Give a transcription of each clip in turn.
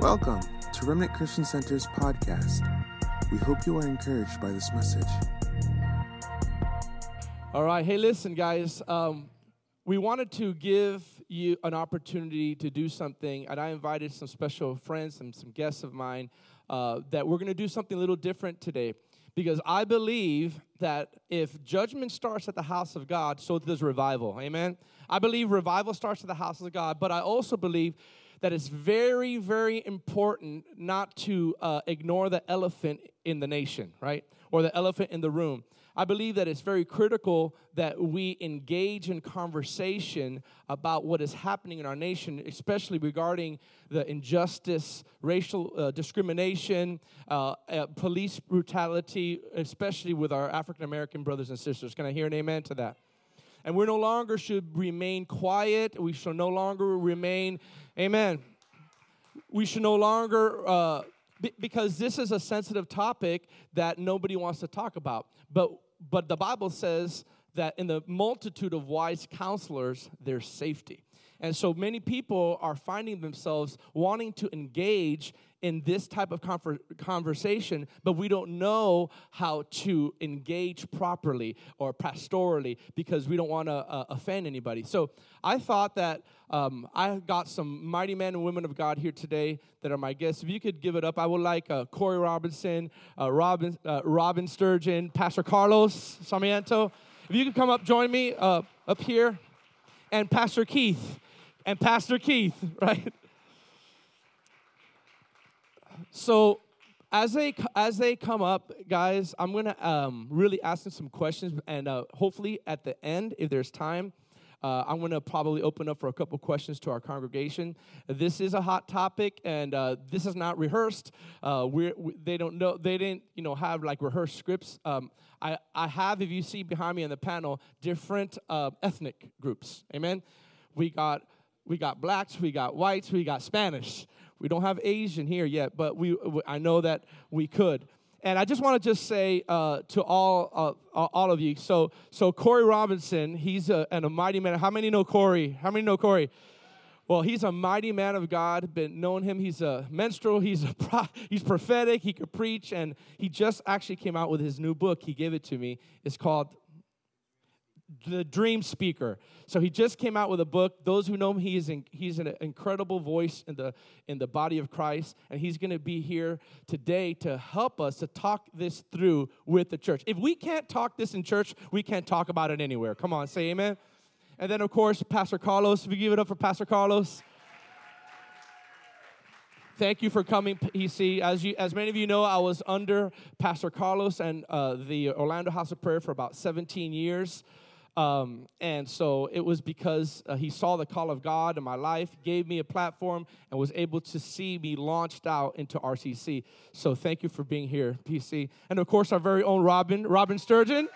Welcome to Remnant Christian Center's podcast. We hope you are encouraged by this message. All right. Hey, listen, guys. Um, we wanted to give you an opportunity to do something, and I invited some special friends and some guests of mine uh, that we're going to do something a little different today. Because I believe that if judgment starts at the house of God, so does revival. Amen. I believe revival starts at the house of God, but I also believe that it's very, very important not to uh, ignore the elephant in the nation, right? Or the elephant in the room. I believe that it's very critical that we engage in conversation about what is happening in our nation, especially regarding the injustice, racial uh, discrimination, uh, uh, police brutality, especially with our African American brothers and sisters. Can I hear an amen to that? And we no longer should remain quiet. We shall no longer remain, amen. We should no longer, uh, because this is a sensitive topic that nobody wants to talk about. But but the Bible says that in the multitude of wise counselors, there's safety. And so many people are finding themselves wanting to engage in this type of conversation, but we don't know how to engage properly or pastorally because we don't want to uh, offend anybody. So I thought that um, I got some mighty men and women of God here today that are my guests. If you could give it up, I would like uh, Corey Robinson, uh, Robin, uh, Robin Sturgeon, Pastor Carlos Sarmiento. If you could come up, join me uh, up here, and Pastor Keith, and Pastor Keith, right? So as they as they come up, guys, I'm gonna um, really ask them some questions, and uh, hopefully at the end, if there's time, uh, I'm going to probably open up for a couple questions to our congregation. This is a hot topic, and uh, this is not rehearsed. Uh, we they don't know. They didn't, you know, have like rehearsed scripts. Um, I, I have, if you see behind me on the panel, different uh, ethnic groups. Amen. We got we got blacks, we got whites, we got Spanish. We don't have Asian here yet, but we I know that we could. And I just want to just say uh, to all uh, all of you. So so Corey Robinson, he's a, and a mighty man. How many know Corey? How many know Corey? Well, he's a mighty man of God. Been known him. He's a minstrel. He's a pro, he's prophetic. He could preach, and he just actually came out with his new book. He gave it to me. It's called the dream speaker. So he just came out with a book. Those who know him, he is in, he's an incredible voice in the in the body of Christ, and he's going to be here today to help us to talk this through with the church. If we can't talk this in church, we can't talk about it anywhere. Come on, say amen. And then of course, Pastor Carlos. If you give it up for Pastor Carlos. Thank you for coming, PC. As you, as many of you know, I was under Pastor Carlos and uh, the Orlando House of Prayer for about 17 years. Um, and so it was because uh, he saw the call of God in my life, gave me a platform, and was able to see me launched out into RCC. So thank you for being here, PC. And of course, our very own Robin, Robin Sturgeon.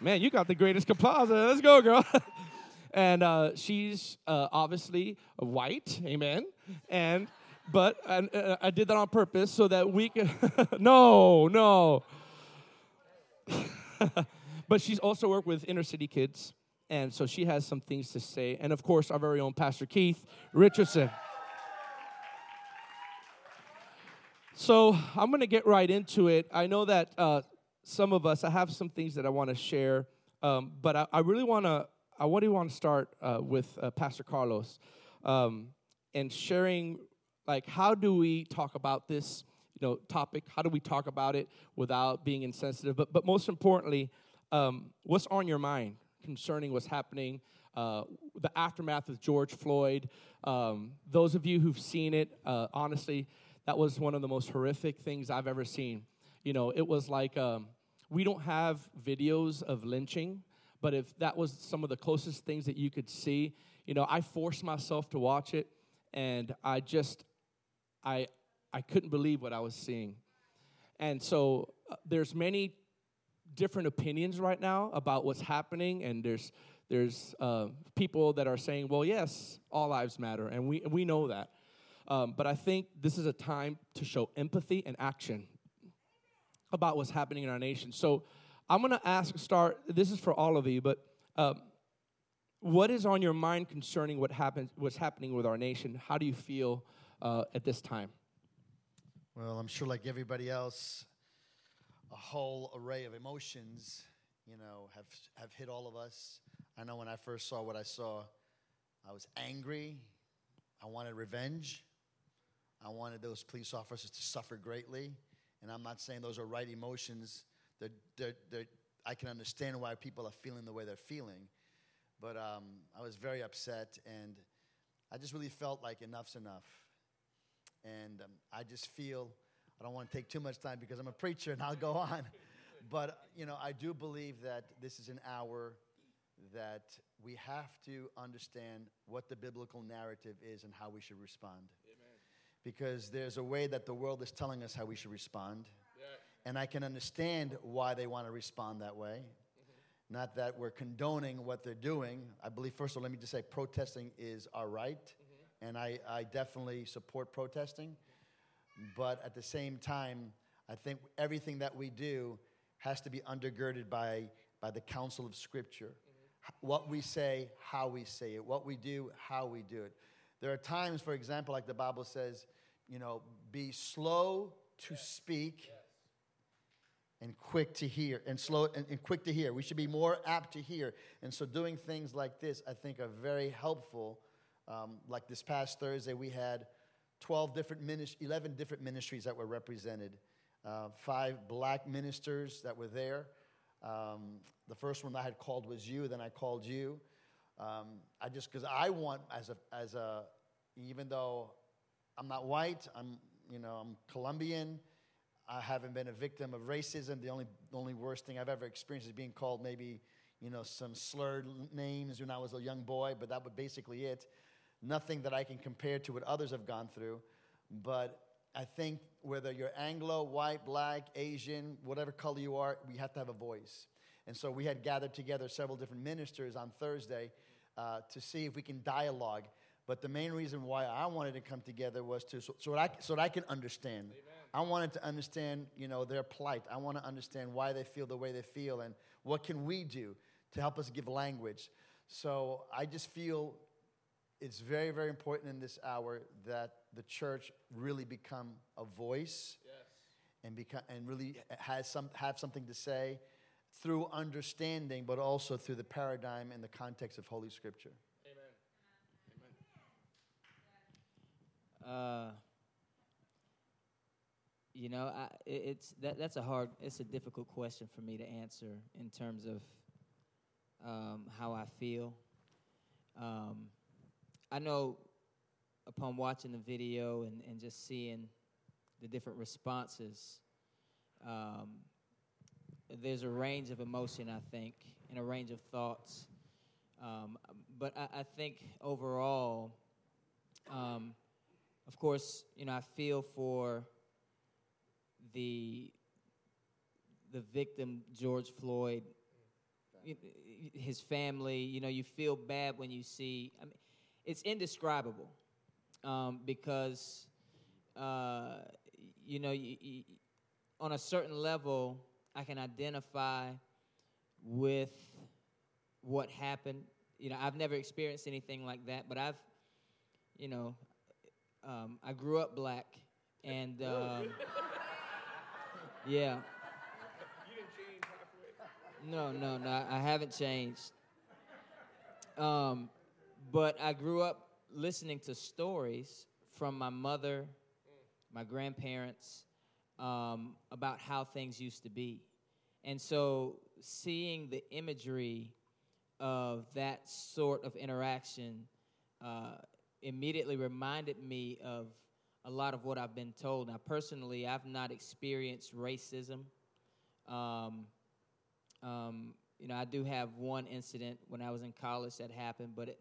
Man, you got the greatest applause. Let's go, girl. and uh, she's uh, obviously white, amen. And but and, uh, I did that on purpose so that we can. no, no. But she's also worked with inner city kids, and so she has some things to say. And of course, our very own Pastor Keith Richardson. So I'm going to get right into it. I know that uh, some of us, I have some things that I want to share, um, but I, I, really want to. I want to want to start uh, with uh, Pastor Carlos um, and sharing, like, how do we talk about this, you know, topic? How do we talk about it without being insensitive? But but most importantly, um, what's on your mind concerning what's happening, uh, the aftermath of George Floyd? Um, those of you who've seen it, uh, honestly, that was one of the most horrific things I've ever seen. You know, it was like um, we don't have videos of lynching, but if that was some of the closest things that you could see, you know, I forced myself to watch it, and I just, I, I couldn't believe what I was seeing. And so uh, there's many different opinions right now about what's happening, and there's there's uh, people that are saying, well, yes, all lives matter, and we we know that. Um, but I think this is a time to show empathy and action about what's happening in our nation. So I'm going to ask, start. This is for all of you, but um, what is on your mind concerning what happens, what's happening with our nation? How do you feel uh, at this time? Well, I'm sure, like everybody else, a whole array of emotions, you know, have have hit all of us. I know when I first saw what I saw, I was angry. I wanted revenge. I wanted those police officers to suffer greatly. And I'm not saying those are right emotions. They're, they're, they're, I can understand why people are feeling the way they're feeling. But um, I was very upset, and I just really felt like enough's enough. And um, I just feel, I don't want to take too much time because I'm a preacher and I'll go on. but, you know, I do believe that this is an hour that we have to understand what the biblical narrative is and how we should respond. Amen. Because there's a way that the world is telling us how we should respond. Yeah. And I can understand why they want to respond that way. Mm-hmm. Not that we're condoning what they're doing. I believe, first of all, let me just say protesting is our right. Mm-hmm. And I, I definitely support protesting. But at the same time, I think everything that we do has to be undergirded by, by the counsel of Scripture. What we say, how we say it, what we do, how we do it. There are times, for example, like the Bible says, you know, be slow to speak and quick to hear and slow and, and, quick to hear. We should be more apt to hear. And so doing things like this i think are very helpful. Um, like this past thursday we had 12 different ministries 11 different ministries that were represented uh, five black ministers that were there um, the first one I had called was you, then I called you. Um, I just, because I want, as a, as a, even though I'm not white, I'm, you know, I'm Colombian, I haven't been a victim of racism. The only, only worst thing I've ever experienced is being called maybe, you know, some slurred names when I was a young boy, but that was basically it. Nothing that I can compare to what others have gone through. But I think whether you're Anglo, white, black, Asian, whatever color you are, we have to have a voice. And so we had gathered together several different ministers on Thursday uh, to see if we can dialogue. But the main reason why I wanted to come together was to so, so, that, I, so that I can understand. Amen. I wanted to understand, you know, their plight. I want to understand why they feel the way they feel and what can we do to help us give language. So I just feel it's very, very important in this hour that the church really become a voice yes. and, become, and really has some, have something to say through understanding, but also through the paradigm and the context of Holy Scripture. Amen. Amen. Uh, you know, I, it's that, that's a hard, it's a difficult question for me to answer in terms of um, how I feel. Um, I know upon watching the video and, and just seeing the different responses, um, there's a range of emotion, I think, and a range of thoughts. Um, but I, I, think overall, um, of course, you know, I feel for the the victim, George Floyd, his family. You know, you feel bad when you see. I mean, it's indescribable um, because uh, you know you, you, on a certain level I can identify with what happened. You know, I've never experienced anything like that, but I've, you know, um, I grew up black, and um, yeah. No, no, no. I haven't changed. Um, but I grew up listening to stories from my mother, my grandparents, um, about how things used to be. And so seeing the imagery of that sort of interaction uh, immediately reminded me of a lot of what I've been told. Now, personally, I've not experienced racism. Um, um, you know, I do have one incident when I was in college that happened, but it,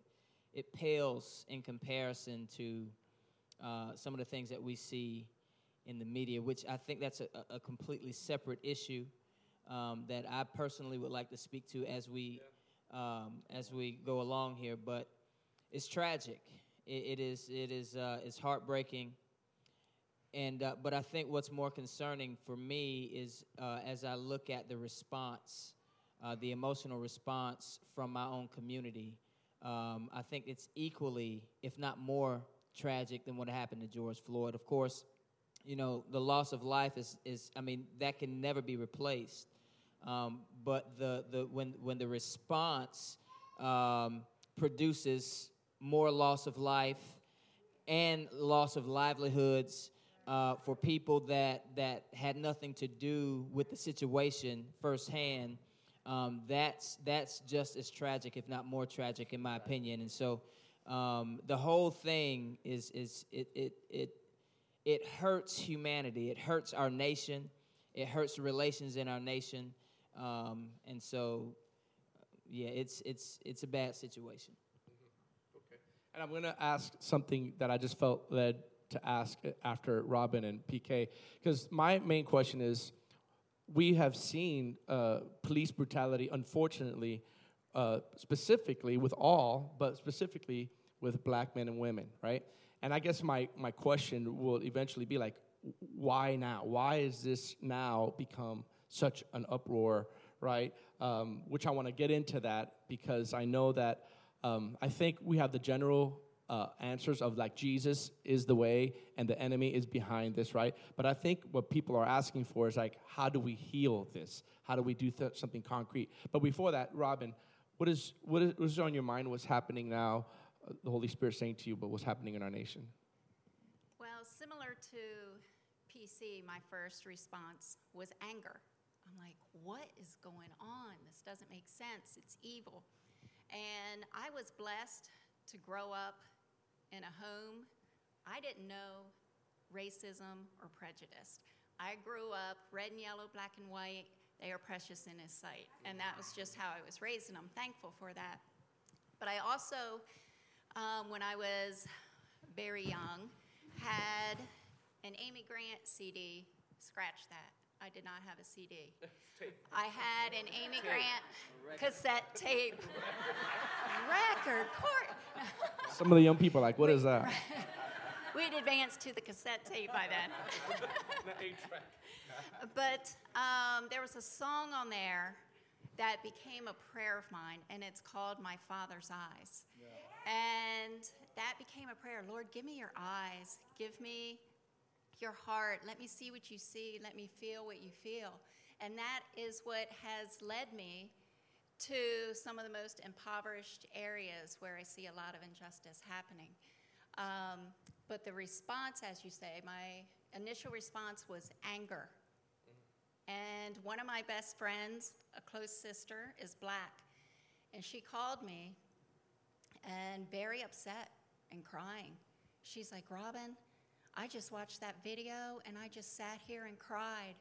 it pales in comparison to uh, some of the things that we see in the media, which I think that's a, a completely separate issue um, that I personally would like to speak to as we um, as we go along here. But it's tragic. it, it is it is uh, it's heartbreaking. And uh, but I think what's more concerning for me is uh, as I look at the response, uh, the emotional response from my own community um, I think it's equally, if not more, tragic than what happened to George Floyd. Of course, you know, the loss of life is, is I mean, that can never be replaced. Um, but the, the, when, when the response um, produces more loss of life and loss of livelihoods uh, for people that, that had nothing to do with the situation firsthand, um, that's, that's just as tragic, if not more tragic, in my opinion. And so um, the whole thing is, is it, it, it, it hurts humanity, it hurts our nation, it hurts relations in our nation. Um, and so, yeah, it's, it's, it's a bad situation. Okay. And I'm going to ask something that I just felt led to ask after Robin and PK, because my main question is we have seen uh, police brutality, unfortunately, uh, specifically with all, but specifically with black men and women, right? And I guess my, my question will eventually be like, why now? Why is this now become such an uproar, right? Um, which I want to get into that because I know that um, I think we have the general uh, answers of like Jesus is the way and the enemy is behind this, right? But I think what people are asking for is like, how do we heal this? How do we do th- something concrete? But before that, Robin, what is what is, what is on your mind? What's happening now? Uh, the Holy Spirit saying to you, but what's happening in our nation? Well, similar to PC, my first response was anger. I'm like, what is going on? This doesn't make sense. It's evil. And I was blessed to grow up in a home. I didn't know racism or prejudice. I grew up red and yellow, black and white. They are precious in His sight. And that was just how I was raised, and I'm thankful for that. But I also, um, when I was very young, had an Amy Grant CD. Scratch that. I did not have a CD. I had an Amy Grant cassette tape. Record court. Some of the young people are like, what is that? We'd advanced to the cassette tape by then. but um, there was a song on there that became a prayer of mine, and it's called My Father's Eyes. Yeah. And that became a prayer Lord, give me your eyes. Give me your heart. Let me see what you see. Let me feel what you feel. And that is what has led me to some of the most impoverished areas where I see a lot of injustice happening. Um, but the response, as you say, my initial response was anger. And one of my best friends, a close sister, is black. And she called me and very upset and crying. She's like, Robin, I just watched that video and I just sat here and cried.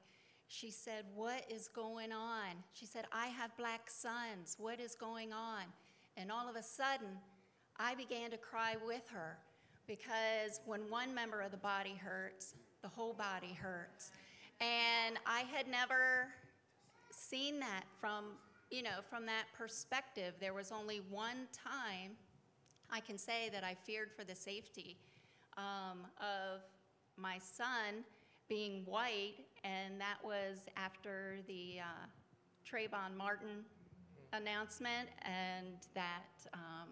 She said, What is going on? She said, I have black sons. What is going on? And all of a sudden, I began to cry with her because when one member of the body hurts, the whole body hurts. And I had never seen that from, you know, from that perspective. There was only one time I can say that I feared for the safety um, of my son being white, and that was after the uh, Trayvon Martin announcement, and that um,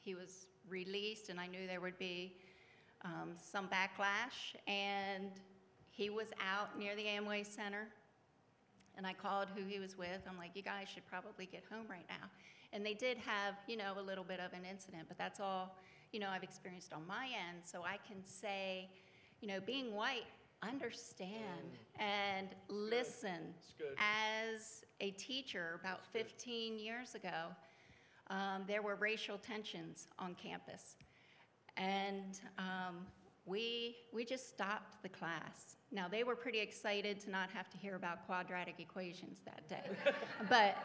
he was released, and I knew there would be um, some backlash, and he was out near the Amway Center, and I called who he was with. I'm like, you guys should probably get home right now. And they did have, you know, a little bit of an incident, but that's all, you know, I've experienced on my end. So I can say, you know, being white, understand mm. and listen. As a teacher about 15 years ago, um, there were racial tensions on campus. And um, we, we just stopped the class. Now, they were pretty excited to not have to hear about quadratic equations that day. but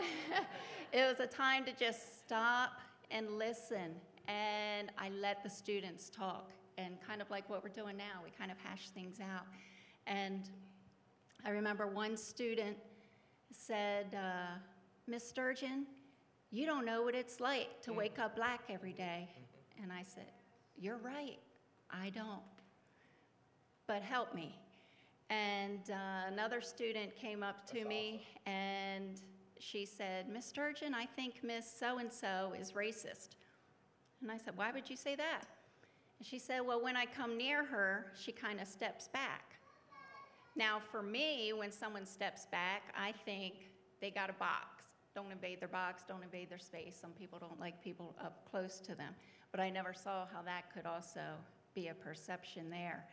it was a time to just stop and listen. And I let the students talk. And kind of like what we're doing now, we kind of hash things out. And I remember one student said, uh, Miss Sturgeon, you don't know what it's like to wake up black every day. And I said, You're right, I don't. But help me. And uh, another student came up to That's me awesome. and she said, Miss Sturgeon, I think Miss So and so is racist. And I said, Why would you say that? And she said, Well, when I come near her, she kind of steps back. Now, for me, when someone steps back, I think they got a box. Don't invade their box, don't invade their space. Some people don't like people up close to them. But I never saw how that could also be a perception there.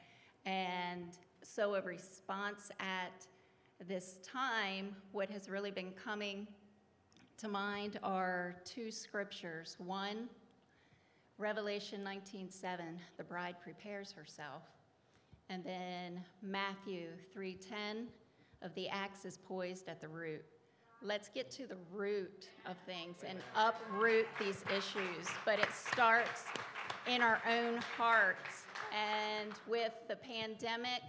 And so, a response at this time, what has really been coming to mind are two scriptures. One, Revelation 19:7, the bride prepares herself. And then Matthew 3:10 of the axe is poised at the root. Let's get to the root of things and uproot these issues, but it starts in our own hearts. And with the pandemic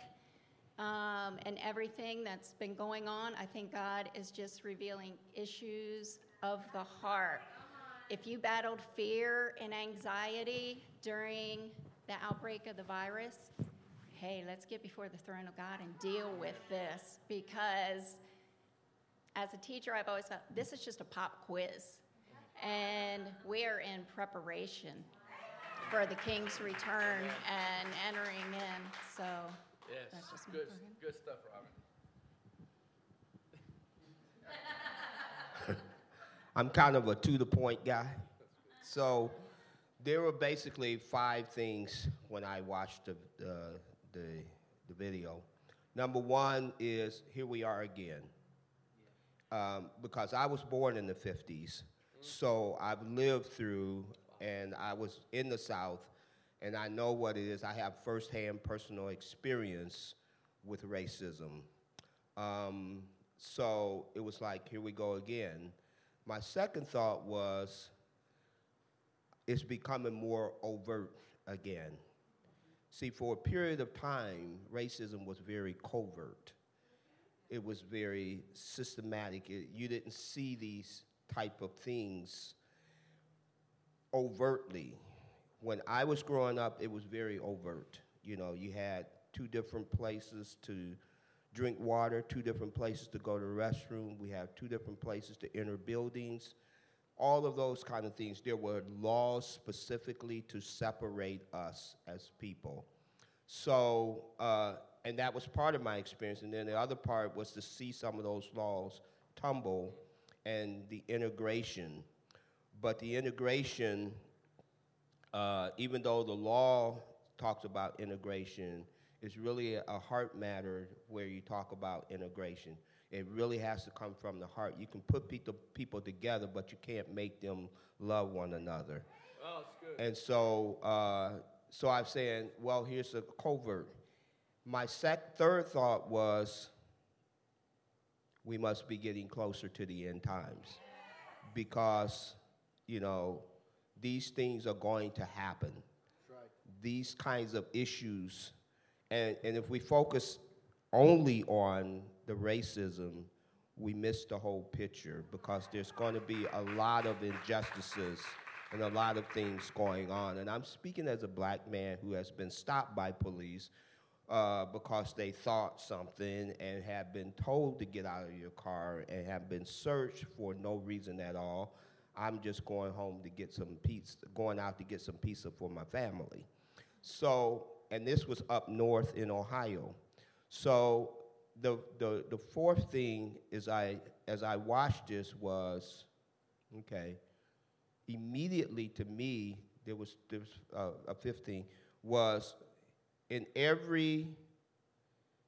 um, and everything that's been going on, I think God is just revealing issues of the heart. If you battled fear and anxiety during the outbreak of the virus, hey, let's get before the throne of God and deal with this because as a teacher, I've always felt this is just a pop quiz. And we are in preparation for the king's return and entering in. So Yes, that's just good, good stuff, Robin. I'm kind of a to the point guy. So there were basically five things when I watched the, the, the, the video. Number one is here we are again. Um, because I was born in the 50s, so I've lived through, and I was in the South, and I know what it is. I have firsthand personal experience with racism. Um, so it was like, here we go again. My second thought was, it's becoming more overt again. See, for a period of time, racism was very covert. It was very systematic. It, you didn't see these type of things overtly. When I was growing up, it was very overt. You know, you had two different places to drink water, two different places to go to the restroom. We have two different places to enter buildings. All of those kind of things. There were laws specifically to separate us as people. So, uh, and that was part of my experience. And then the other part was to see some of those laws tumble and the integration. But the integration, uh, even though the law talks about integration, is really a heart matter where you talk about integration. It really has to come from the heart. You can put people, people together, but you can't make them love one another. Oh, it's good. And so, uh, so I'm saying, well, here's a covert. My sec- third thought was, we must be getting closer to the end times, because, you know, these things are going to happen. These kinds of issues, and, and if we focus only on the racism, we miss the whole picture because there's going to be a lot of injustices and a lot of things going on. And I'm speaking as a black man who has been stopped by police uh, because they thought something and have been told to get out of your car and have been searched for no reason at all. I'm just going home to get some pizza, going out to get some pizza for my family. So, and this was up north in Ohio. So the, the, the fourth thing is I, as I watched this was, okay, immediately to me, there was, there was uh, a fifth thing, was in every,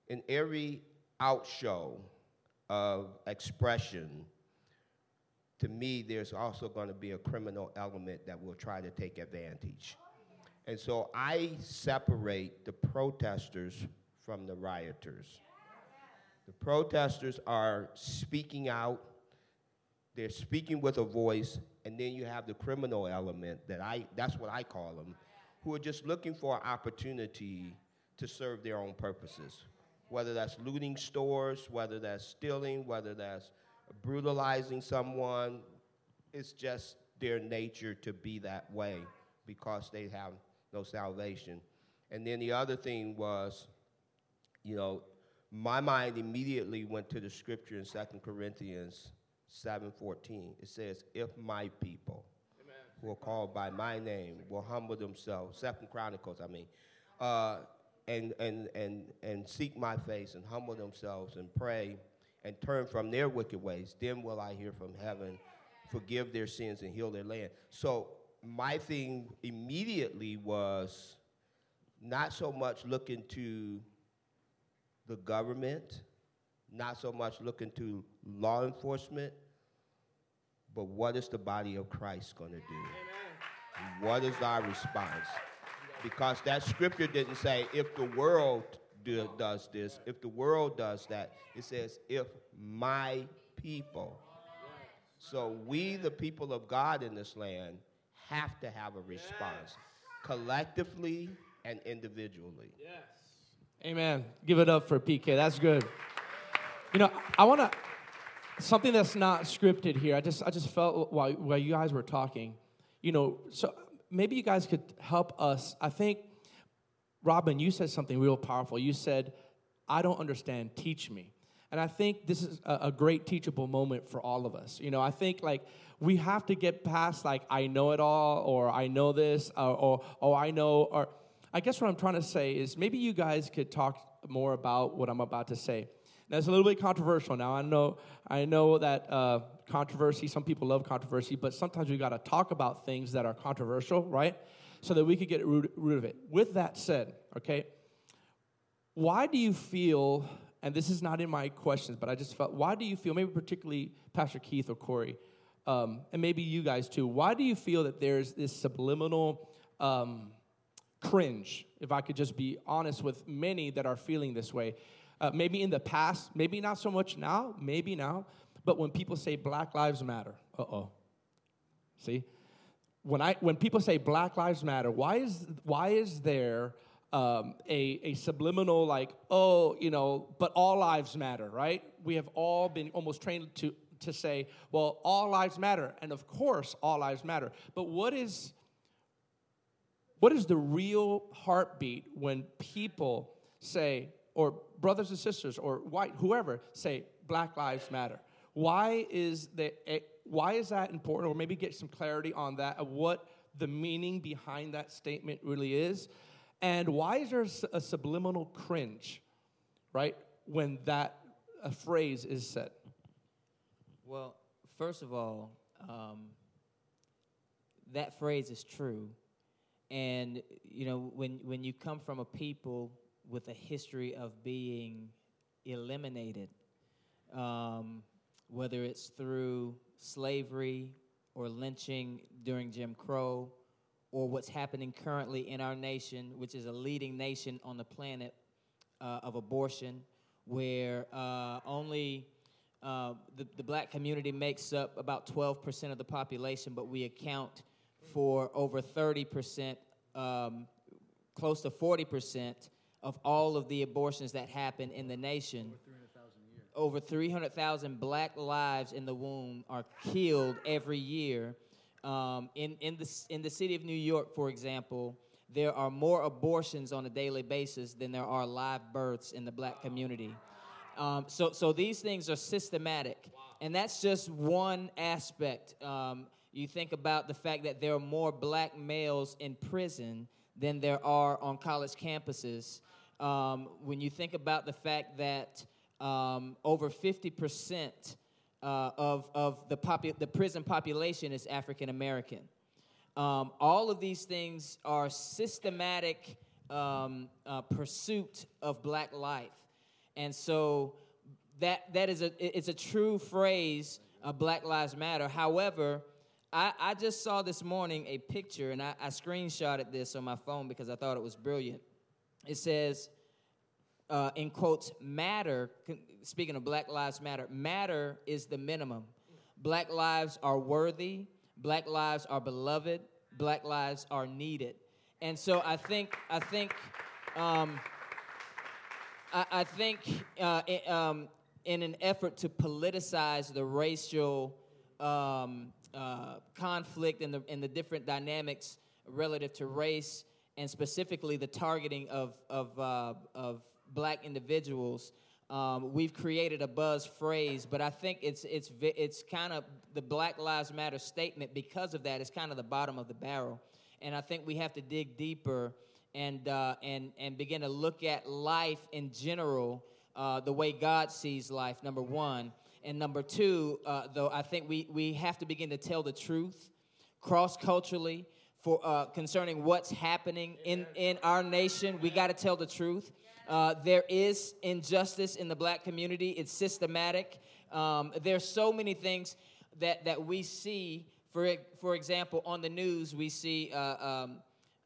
in every outshow of expression, to me, there's also going to be a criminal element that will try to take advantage. And so I separate the protesters from the rioters. The protesters are speaking out, they're speaking with a voice, and then you have the criminal element that I, that's what I call them, who are just looking for an opportunity to serve their own purposes. Whether that's looting stores, whether that's stealing, whether that's brutalizing someone, it's just their nature to be that way because they have no salvation. And then the other thing was, you know, my mind immediately went to the scripture in 2 Corinthians 7:14. It says, "If my people, who are called by my name will humble themselves. Second Chronicles, I mean, uh, and and and and seek my face and humble themselves and pray and turn from their wicked ways. Then will I hear from heaven, forgive their sins and heal their land. So my thing immediately was not so much looking to the government, not so much looking to law enforcement, but what is the body of Christ going to do? Amen. What is our response? Because that scripture didn't say if the world do, does this, if the world does that. It says if my people. So we, the people of God in this land, have to have a response collectively and individually. Yes. Amen. Give it up for PK. That's good. You know, I want to something that's not scripted here. I just I just felt while while you guys were talking, you know, so maybe you guys could help us. I think Robin, you said something real powerful. You said, "I don't understand. Teach me." And I think this is a, a great teachable moment for all of us. You know, I think like we have to get past like I know it all or I know this or or I know or I guess what I'm trying to say is maybe you guys could talk more about what I'm about to say. Now, it's a little bit controversial. Now, I know, I know that uh, controversy, some people love controversy, but sometimes we got to talk about things that are controversial, right? So that we could get root, root of it. With that said, okay, why do you feel, and this is not in my questions, but I just felt, why do you feel, maybe particularly Pastor Keith or Corey, um, and maybe you guys too, why do you feel that there's this subliminal um, cringe, if I could just be honest with many that are feeling this way? Uh, maybe in the past, maybe not so much now, maybe now, but when people say Black Lives Matter, uh oh. See? When, I, when people say Black Lives Matter, why is, why is there um, a, a subliminal, like, oh, you know, but all lives matter, right? We have all been almost trained to, to say, well, all lives matter. And of course, all lives matter. But what is, what is the real heartbeat when people say, or brothers and sisters or white, whoever, say Black Lives Matter. Why is the, Eh, why is that important? Or maybe get some clarity on that of what the meaning behind that statement really is, and why is there a subliminal cringe, right, when that phrase is said? Well, first of all, um, that phrase is true, and you know when when you come from a people with a history of being eliminated, um, whether it's through slavery or lynching during Jim Crow, or what's happening currently in our nation, which is a leading nation on the planet uh, of abortion, where uh, only uh, the, the black community makes up about 12% of the population, but we account for over 30%, um, close to 40% of all of the abortions that happen in the nation. Over 300,000 black lives in the womb are killed every year. Um, in, in, the, in the city of New York, for example, there are more abortions on a daily basis than there are live births in the black community. Um, so, so these things are systematic. And that's just one aspect. Um, you think about the fact that there are more black males in prison than there are on college campuses um, when you think about the fact that um, over 50% uh, of, of the, popu- the prison population is African American. Um, all of these things are systematic um, uh, pursuit of black life. And so that, that is a, it's a true phrase, of Black Lives Matter. However, I, I just saw this morning a picture, and I, I screenshotted this on my phone because I thought it was brilliant. It says, uh, in quotes, matter, speaking of Black Lives Matter, matter is the minimum. Black lives are worthy, black lives are beloved, black lives are needed. And so I think, I think, um, I, I, think uh, um, in an effort to politicize the racial um, uh, conflict and the, and the different dynamics relative to race, and specifically the targeting of, of, uh, of black individuals, Um, we've created a buzz phrase, but I think it's it's it's kind of the Black Lives Matter statement because of that. It's kind of the bottom of the barrel, and I think we have to dig deeper and uh, and and begin to look at life in general uh, the way God sees life. Number one, and number two, uh, though I think we we have to begin to tell the truth cross culturally for uh, concerning what's happening in in our nation. We got to tell the truth. Uh, there is injustice in the black community. It's systematic. Um, there's so many things that, that we see. For, for example, on the news, we see uh, um,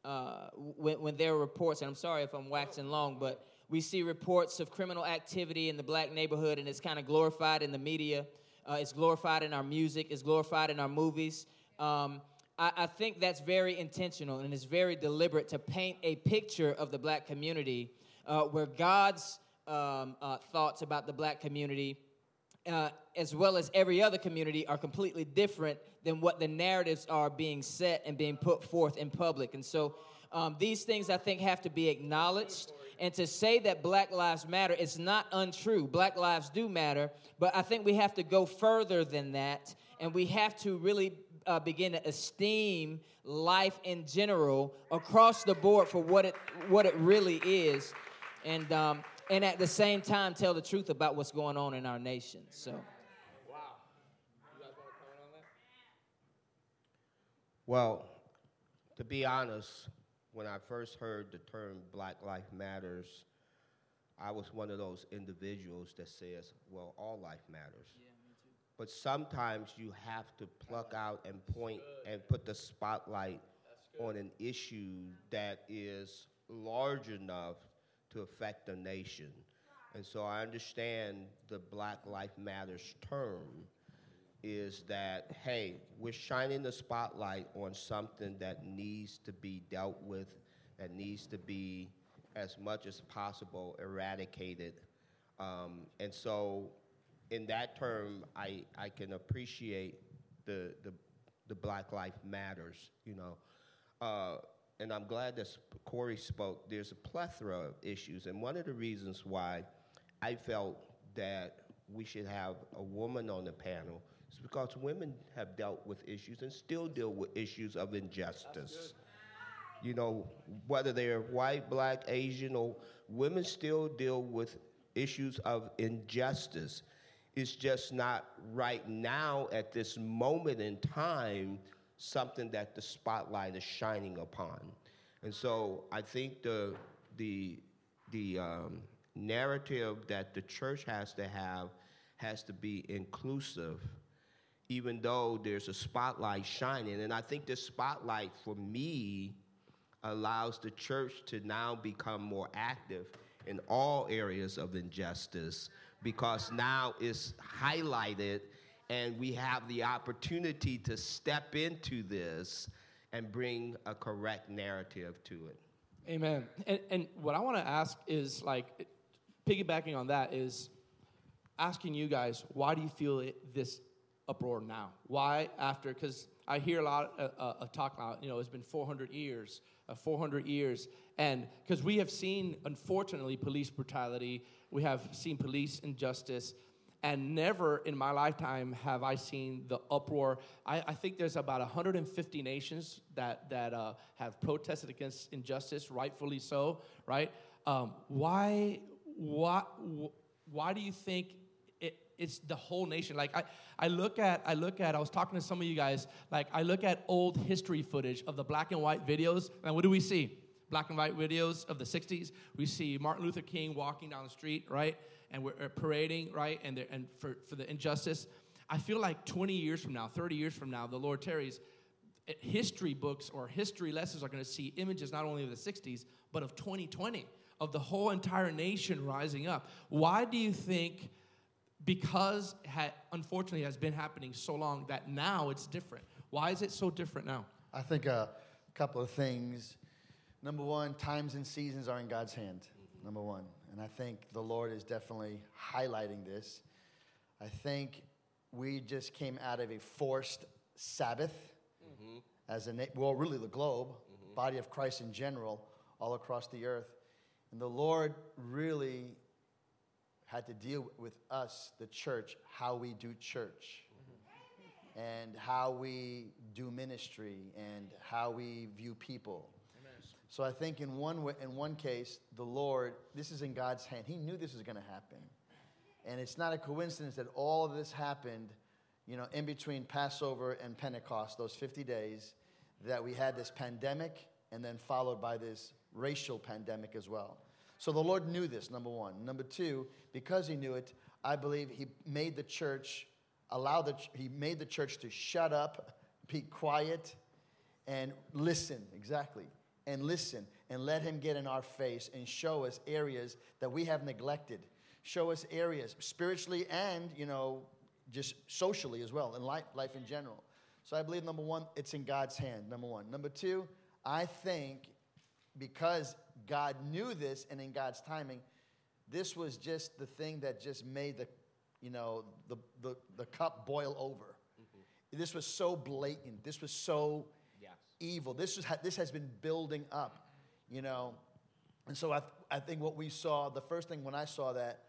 uh, when, when there are reports, and I'm sorry if I'm waxing long, but we see reports of criminal activity in the black neighborhood, and it's kind of glorified in the media. Uh, it's glorified in our music. It's glorified in our movies. Um, I, I think that's very intentional and it's very deliberate to paint a picture of the black community uh, where God's um, uh, thoughts about the black community, uh, as well as every other community, are completely different than what the narratives are being set and being put forth in public. And so um, these things I think have to be acknowledged. And to say that Black Lives Matter is not untrue. Black lives do matter, but I think we have to go further than that. And we have to really uh, begin to esteem life in general across the board for what it, what it really is and um, and at the same time tell the truth about what's going on in our nation. So. Well, to be honest, when I first heard the term Black Life Matters, I was one of those individuals that says, well, all life matters. But sometimes you have to pluck out and point and put the spotlight on an issue that is large enough to affect the nation. And so I understand the Black Life Matters term is that, hey, we're shining the spotlight on something that needs to be dealt with, that needs to be, as much as possible, eradicated. Um, and so, in that term, I, I can appreciate the, the, the Black Life Matters, you know. Uh, and I'm glad that Corey spoke, there's a plethora of issues. And one of the reasons why I felt that we should have a woman on the panel is because women have dealt with issues and still deal with issues of injustice. You know, whether they're white, black, Asian, or women still deal with issues of injustice. It's just not right now at this moment in time something that the spotlight is shining upon. And so I think the, the, the um, narrative that the church has to have has to be inclusive, even though there's a spotlight shining. And I think this spotlight, for me, allows the church to now become more active in all areas of injustice because now it's highlighted and we have the opportunity to step into this and bring a correct narrative to it. Amen. And, and what I want to ask is like, piggybacking on that, is asking you guys, why do you feel it, this uproar now? Why after? Because I hear a lot of uh, uh, talk now, you know, it's been 400 years, uh, 400 years. And because we have seen, unfortunately, police brutality, we have seen police injustice, and never in my lifetime have I seen the uproar. I, I think there's about 150 nations that, that uh, have protested against injustice, rightfully so, right? Um, why, why, why do you think it's the whole nation? Like I, I look at, I look at, I was talking to some of you guys, like I look at old history footage of the black and white videos, and what do we see? Black and white videos of the 60s. We see Martin Luther King walking down the street, right? and we're uh, parading, right? And, and for, for the injustice. I feel like 20 years from now, 30 years from now, the Lord tarries, eh, history books or history lessons are going to see images not only of the 60s, but of 2020, of the whole entire nation rising up. Why do you think, because ha- unfortunately has been happening so long, that now it's different? Why is it so different now? I think a couple of things. Number one, times and seasons are in God's hand. Number one. And I think the Lord is definitely highlighting this. I think we just came out of a forced Sabbath mm-hmm. as a, na- well, really the globe, mm-hmm. body of Christ in general, all across the earth. And the Lord really had to deal with us, the church, how we do church mm-hmm. and how we do ministry and how we view people. So I think in one, in one case, the Lord, this is in God's hand. He knew this was going to happen. And it's not a coincidence that all of this happened, you know, in between Passover and Pentecost, those 50 days, that we had this pandemic and then followed by this racial pandemic as well. So the Lord knew this, number one. Number two, because He knew it, I believe He made the church, allow the, He made the church to shut up, be quiet, and listen, exactly. And listen and let him get in our face and show us areas that we have neglected. Show us areas spiritually and, you know, just socially as well, in life, life in general. So I believe number one, it's in God's hand, number one. Number two, I think because God knew this and in God's timing, this was just the thing that just made the, you know, the, the, the cup boil over. Mm-hmm. This was so blatant. This was so evil. This, was, this has been building up, you know. And so I, I think what we saw, the first thing when I saw that,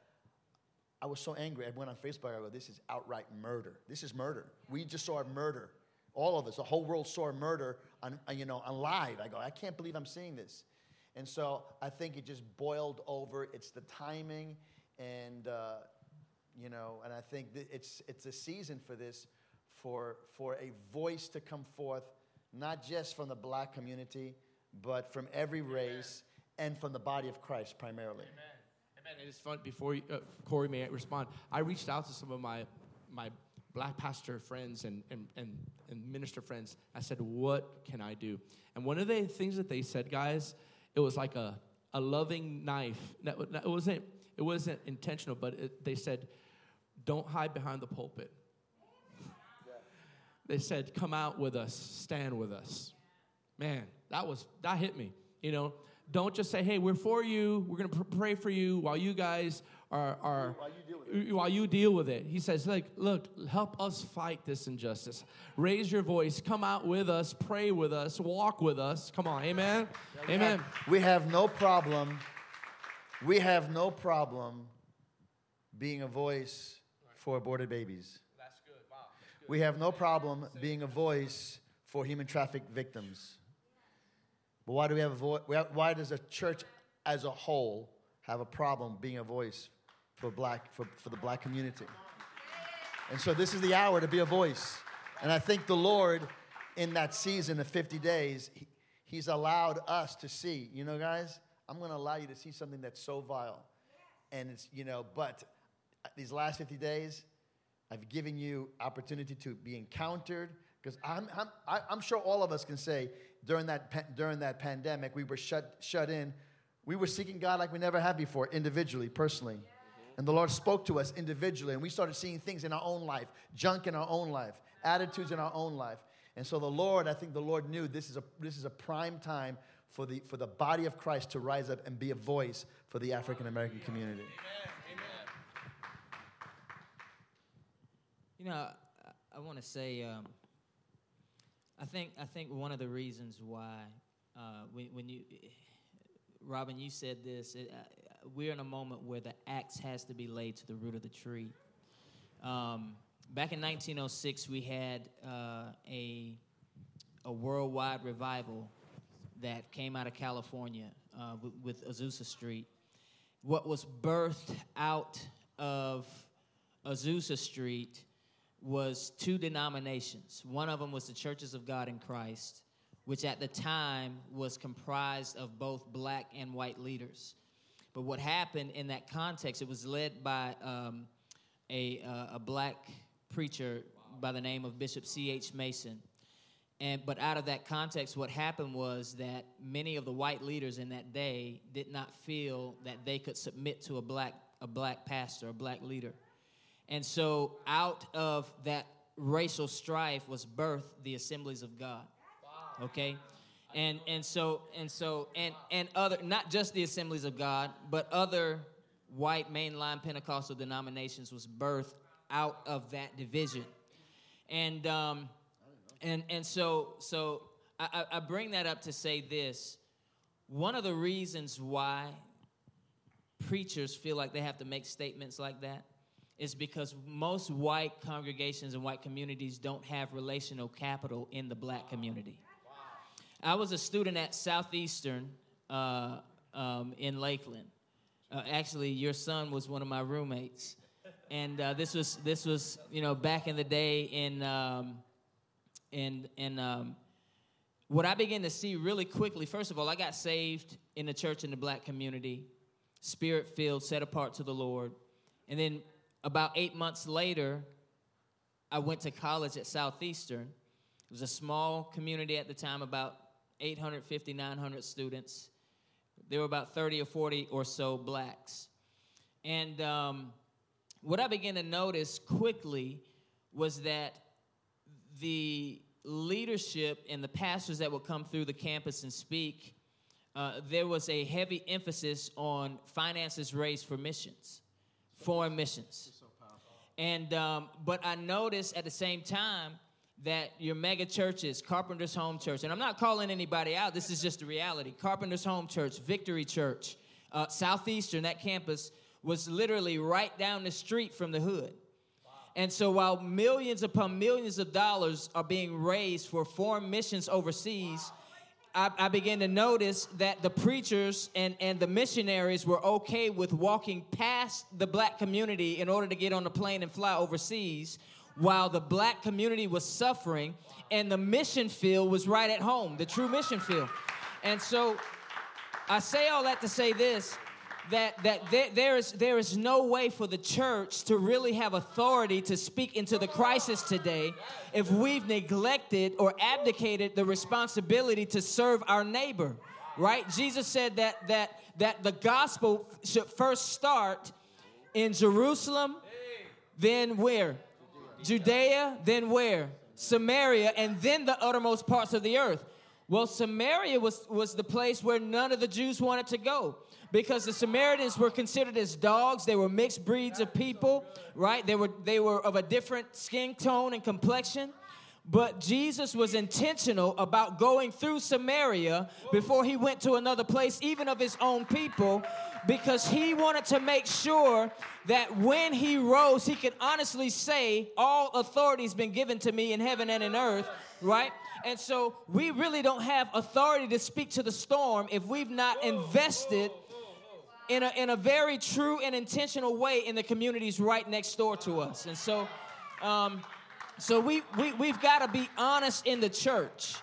I was so angry. I went on Facebook. I go, this is outright murder. This is murder. We just saw a murder. All of us, the whole world saw a murder on, you know, on live. I go, I can't believe I'm seeing this. And so I think it just boiled over. It's the timing, and uh, you know, and I think that it's it's a season for this, for for a voice to come forth, not just from the black community, but from every race and from the body of Christ primarily. Amen. And it's fun. Before you, uh, Corey may respond, I reached out to some of my my black pastor friends and, and, and, and minister friends. I said, "What can I do?" And one of the things that they said, guys, it was like a a loving knife. It wasn't it wasn't intentional, but it, they said, "Don't hide behind the pulpit." They said, "Come out with us, stand with us." Man, that was that hit me. You know, don't just say, "Hey, we're for you. We're to pr- pray for you while you guys are are While you deal with while you deal with it." He says, "Like, look, help us fight this injustice. Raise your voice. Come out with us. Pray with us. Walk with us. Come on, Amen, Amen." We have no problem. We have no problem being a voice for aborted babies. That's good. Wow. We have no problem being a voice for human traffic victims. But why do we have a voice? Why does a church as a whole have a problem being a voice for black for, for the black community? And so this is the hour to be a voice. And I think the Lord, in that season of 50 days, he, He's allowed us to see, you know, guys, I'm going to allow you to see something that's so vile. And it's, you know, but these last 50 days, I've given you opportunity to be encountered because I'm, I'm, I'm sure all of us can say during that, during that pandemic, we were shut, shut in. We were seeking God like we never have before, individually, personally. And the Lord spoke to us individually, and we started seeing things in our own life, junk in our own life, attitudes in our own life. And so the Lord, I think the Lord knew this is a, this is a prime time for the, for the body of Christ to rise up and be a voice for the African American community. You know, I, I want to say, um, I think I think one of the reasons why uh, when, when you, Robin, you said this. It, we're in a moment where the axe has to be laid to the root of the tree. Um, back in 1906, we had uh, a a worldwide revival that came out of California uh, with, with Azusa Street. What was birthed out of Azusa Street was two denominations. One of them was the Churches of God in Christ, which at the time was comprised of both black and white leaders. But what happened in that context, it was led by um, a, uh, a black preacher by the name of Bishop C.H. Mason. And, but out of that context, what happened was that many of the white leaders in that day did not feel that they could submit to a black, a black pastor, a black leader. And so, out of that racial strife was birthed the assemblies of God. Okay? And, and so, and so, and, and other, not just the assemblies of God, but other white mainline Pentecostal denominations was birthed out of that division. And, um, and, and so, so I, I I bring that up to say this. One of the reasons why preachers feel like they have to make statements like that is because most white congregations and white communities don't have relational capital in the black community. I was a student at Southeastern uh, um, in Lakeland. Uh, actually, your son was one of my roommates, and uh, this was this was you know back in the day in um, in in um, what I began to see really quickly. First of all, I got saved in the church in the black community, spirit filled, set apart to the Lord, and then about eight months later, I went to college at Southeastern. It was a small community at the time, about 850, 900 students. There were about 30 or 40 or so blacks. And um, what I began to notice quickly was that the leadership and the pastors that would come through the campus and speak, uh, there was a heavy emphasis on finances raised for missions, foreign missions. And um, but I noticed at the same time that your mega churches, Carpenter's Home Church, and I'm not calling anybody out, this is just the reality. Carpenter's Home Church, Victory Church, uh, Southeastern, that campus was literally right down the street from the hood. And so while millions upon millions of dollars are being raised for foreign missions overseas, I, I, began to notice that the preachers and, and the missionaries were okay with walking past the black community in order to get on the plane and fly overseas while the black community was suffering and the mission field was right at home, the true mission field. And so I say all that to say this that, that there, there, is, there is no way for the church to really have authority to speak into the crisis today if we've neglected or abdicated the responsibility to serve our neighbor right jesus said that that that the gospel should first start in jerusalem then where judea then where samaria and then the uttermost parts of the earth well samaria was was the place where none of the jews wanted to go because the Samaritans were considered as dogs. They were mixed breeds of people, right? They were they were of a different skin tone and complexion. But Jesus was intentional about going through Samaria before he went to another place, even of his own people, because he wanted to make sure that when he rose, he could honestly say, All authority has been given to me in heaven and in earth, right? And so we really don't have authority to speak to the storm if we've not invested in a, in a very true and intentional way in the communities right next door to us. And so, um, so we, we, we've got to be honest in the church.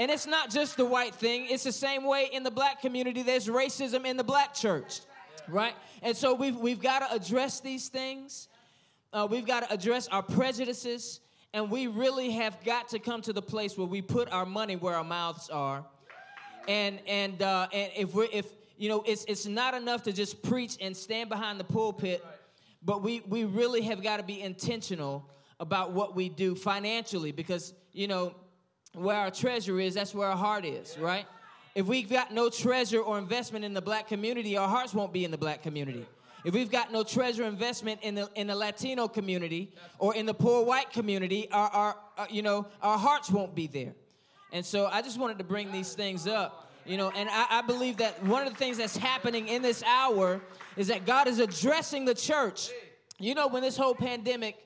And it's not just the white thing, it's the same way in the black community. There's racism in the black church, right? And so we've, we've got to address these things. Uh, we've got to address our prejudices. And we really have got to come to the place where we put our money where our mouths are. And, and, uh, and if, we're, if, you know, it's, it's not enough to just preach and stand behind the pulpit, but we, we really have got to be intentional about what we do financially because, you know, where our treasure is, that's where our heart is, right? If we've got no treasure or investment in the black community, our hearts won't be in the black community. If we've got no treasure investment in the in the Latino community or in the poor white community, our, our, our you know our hearts won't be there. And so I just wanted to bring these things up you know, and I, I, believe that one of the things that's happening in this hour is that God is addressing the church. You know, when this whole pandemic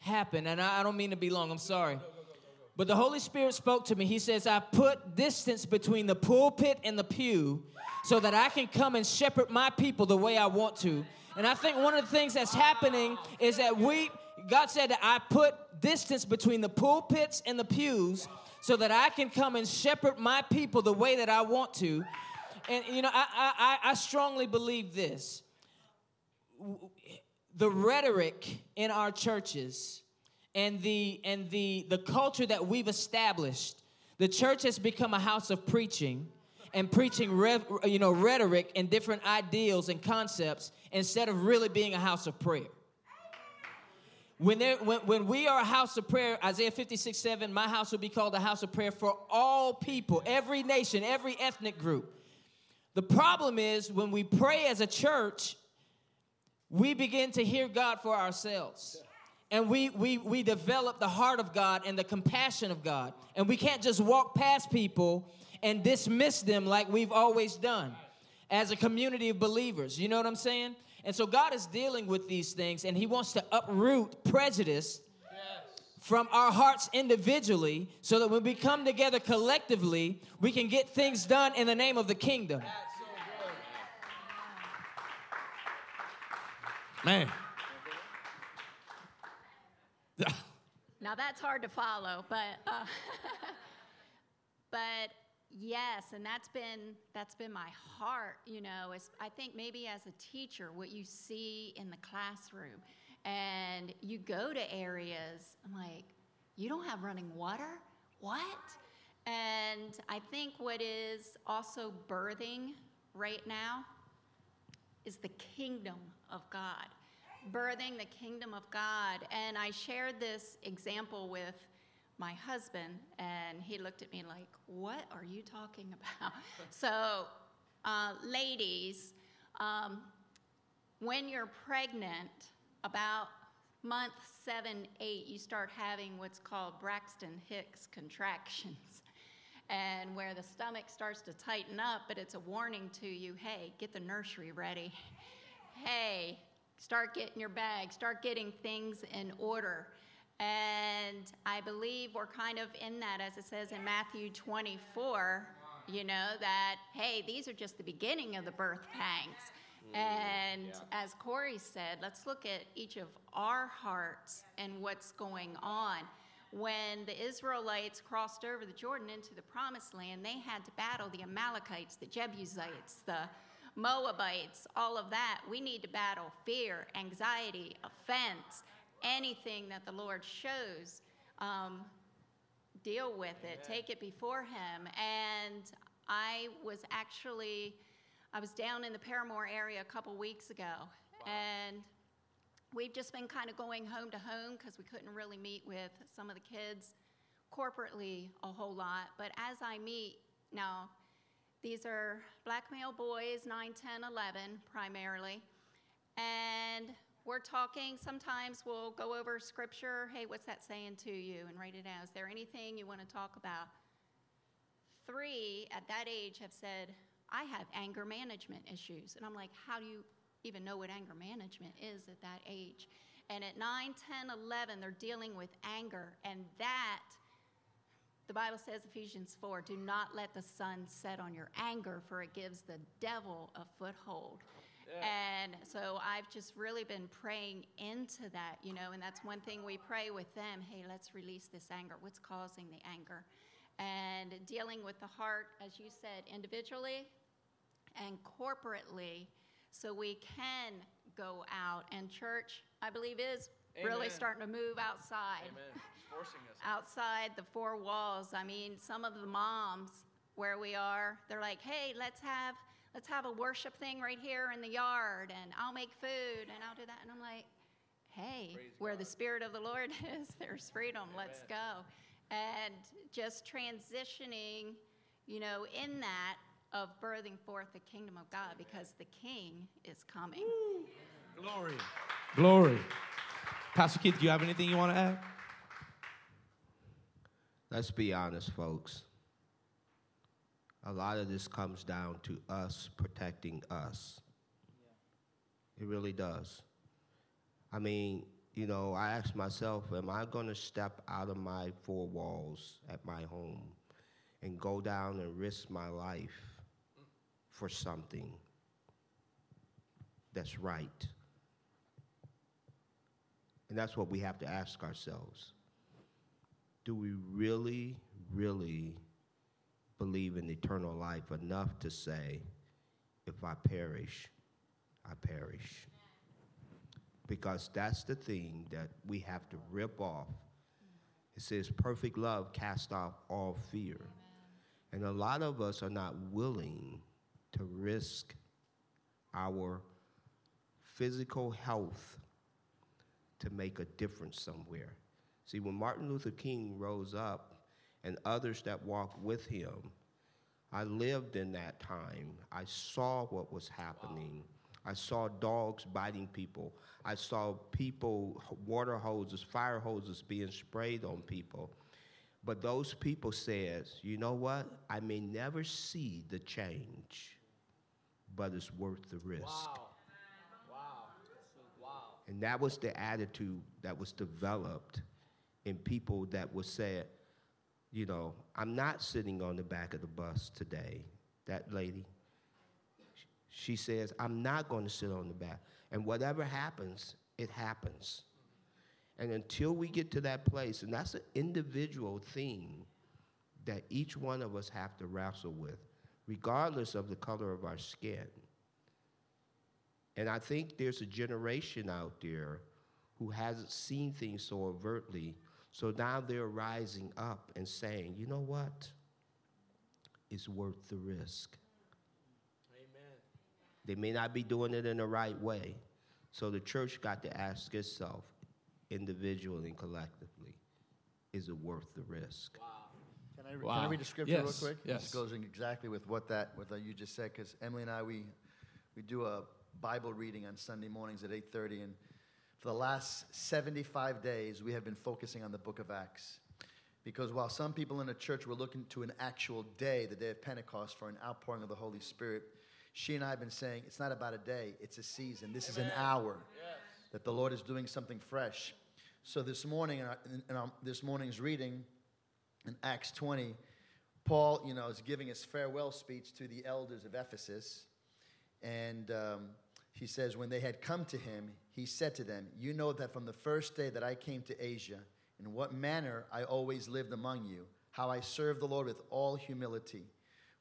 happened, and I, I don't mean to be long, I'm sorry. But the Holy Spirit spoke to me. He says, I put distance between the pulpit and the pew so that I can come and shepherd my people the way I want to. And I think one of the things that's happening is that we, God said that I put distance between the pulpits and the pews so that I can come and shepherd my people the way that I want to. And, you know, I, I, I strongly believe this the rhetoric in our churches and the and the the culture that we've established the church has become a house of preaching and preaching you know rhetoric and different ideals and concepts instead of really being a house of prayer when, there, when, when we are a house of prayer, Isaiah 56, 7, my house will be called a house of prayer for all people, every nation, every ethnic group. The problem is when we pray as a church, we begin to hear God for ourselves. And we, we, we develop the heart of God and the compassion of God. And we can't just walk past people and dismiss them like we've always done. as a community of believers. You know what I'm saying? And so God is dealing with these things and He wants to uproot prejudice from our hearts individually so that when we come together collectively, we can get things done in the name of the kingdom. Man. Now that's hard to follow, but uh, but yes, and that's been that's been my heart. You know, is I think maybe as a teacher, what you see in the classroom, and you go to areas. I'm like, you don't have running water, what? And I think what is also birthing right now is the kingdom of God birthing the kingdom of God. And I shared this example with my husband, and he looked at me like, What are you talking about? so, uh, ladies, um, when you're pregnant, about month seven, eight, you start having what's called Braxton Hicks contractions. And where the stomach starts to tighten up, but it's a warning to you hey, get the nursery ready. hey, Start getting your bag, start getting things in order. And I believe we're kind of in that, as it says in Matthew 24, you know, that, hey, these are just the beginning of the birth pangs. Mm, and yeah. as Corey said, let's look at each of our hearts and what's going on. When the Israelites crossed over the Jordan into the promised land, they had to battle the Amalekites, the Jebusites, the Moabites, all of that. We need to battle fear, anxiety, offense, anything that the Lord shows. Um, deal with it, take it before Him. And I was actually, I was down in the Parramore area a couple weeks ago, wow. and we've just been kind of going home to home because we couldn't really meet with some of the kids corporately a whole lot. But as I meet now, these are black male boys, 9, 10, 11 primarily. And we're talking, sometimes we'll go over scripture. Hey, what's that saying to you? And write it down. Is there anything you want to talk about? Three at that age have said, I have anger management issues. And I'm like, how do you even know what anger management is at that age? And at 9, 10, 11, they're dealing with anger. And that the Bible says, Ephesians 4, do not let the sun set on your anger, for it gives the devil a foothold. Yeah. And so I've just really been praying into that, you know, and that's one thing we pray with them hey, let's release this anger. What's causing the anger? And dealing with the heart, as you said, individually and corporately, so we can go out. And church, I believe, is. Really starting to move outside. Amen forcing us outside the four walls. I mean, some of the moms where we are, they're like, "Hey, let's have let's have a worship thing right here in the yard, and I'll make food and I'll do that." And I'm like, "Hey, Praise where God. the Spirit of the Lord is, there's freedom. Amen. Let's go." And just transitioning, you know, in that of birthing forth the kingdom of God because the King is coming. Glory, glory. Pastor Keith, do you have anything you want to add? Let's be honest, folks. A lot of this comes down to us protecting us. Yeah. It really does. I mean, you know, I ask myself, am I going to step out of my four walls at my home and go down and risk my life for something that's right? And that's what we have to ask ourselves do we really, really believe in eternal life enough to say, if I perish, I perish? Because that's the thing that we have to rip off. It says, perfect love casts off all fear. And a lot of us are not willing to risk our physical health to make a difference somewhere. See, when Martin Luther King rose up and others that walked with him, I lived in that time. I saw what was happening. I saw dogs biting people. I saw people, water hoses, fire hoses being sprayed on people. But those people said, you know what? I may never see the change, but it's worth the risk. Wow. And that was the attitude that was developed in people that would say, you know, I'm not sitting on the back of the bus today. That lady, she says, I'm not going to sit on the back. And whatever happens, it happens. And until we get to that place, and that's an individual thing that each one of us have to wrestle with, regardless of the color of our skin. And I think there's a generation out there who hasn't seen things so overtly. So now they're rising up and saying, you know what? It's worth the risk. Amen. They may not be doing it in the right way. So the church got to ask itself, individually and collectively, is it worth the risk? Can I, re- Wow. can I read the scripture Yes, real quick? yes. This goes in exactly with what that what you just said. Because Emily and I, we we do a Bible reading on Sunday mornings at 8:30, and for the last 75 days, we have been focusing on the Book of Acts. Because while some people in the church were looking to an actual day, the day of Pentecost, for an outpouring of the Holy Spirit, she and I have been saying it's not about a day; it's a season. This is an hour that the Lord is doing something fresh. So this morning, in, our, in our, this morning's reading in Acts 20, Paul, you know, is giving his farewell speech to the elders of Ephesus. And um, he says, when they had come to him, he said to them, You know that from the first day that I came to Asia, in what manner I always lived among you, how I served the Lord with all humility,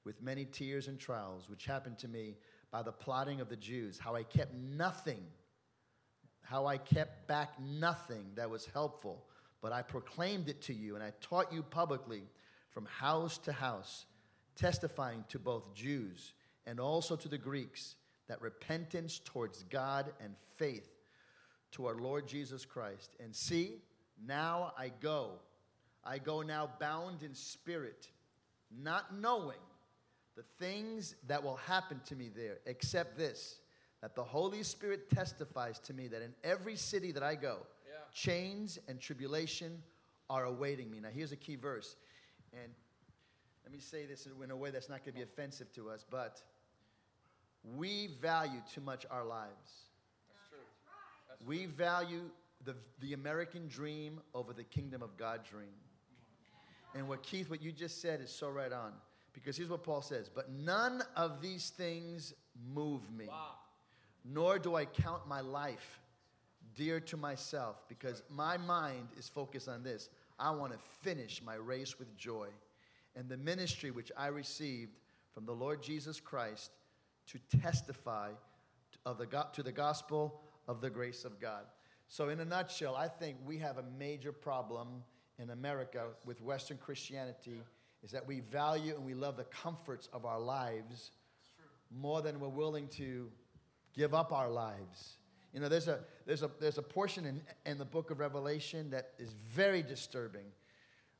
with many tears and trials, which happened to me by the plotting of the Jews, how I kept nothing how I kept back nothing that was helpful, but I proclaimed it to you and I taught you publicly from house to house, testifying to both Jews and also to the Greeks that repentance towards God and faith to our Lord Jesus Christ. And see, now I go. I go now bound in spirit, not knowing the things that will happen to me there, except this that the Holy Spirit testifies to me that in every city that I go, Yeah. chains and tribulation are awaiting me. Now, here's a key verse. And let me say this in a way that's not going to be offensive to us, but we value too much our lives. That's true. We value the, the American dream over the kingdom of God dream. And what Keith, what you just said is so right on. Because here's what Paul says But none of these things move me, nor do I count my life dear to myself, because my mind is focused on this. I want to finish my race with joy. And the ministry which I received from the Lord Jesus Christ to testify of the, to the gospel of the grace of God. So, in a nutshell, I think we have a major problem in America with Western Christianity is that we value and we love the comforts of our lives more than we're willing to give up our lives. You know, there's a, there's a, there's a portion in, in the book of Revelation that is very disturbing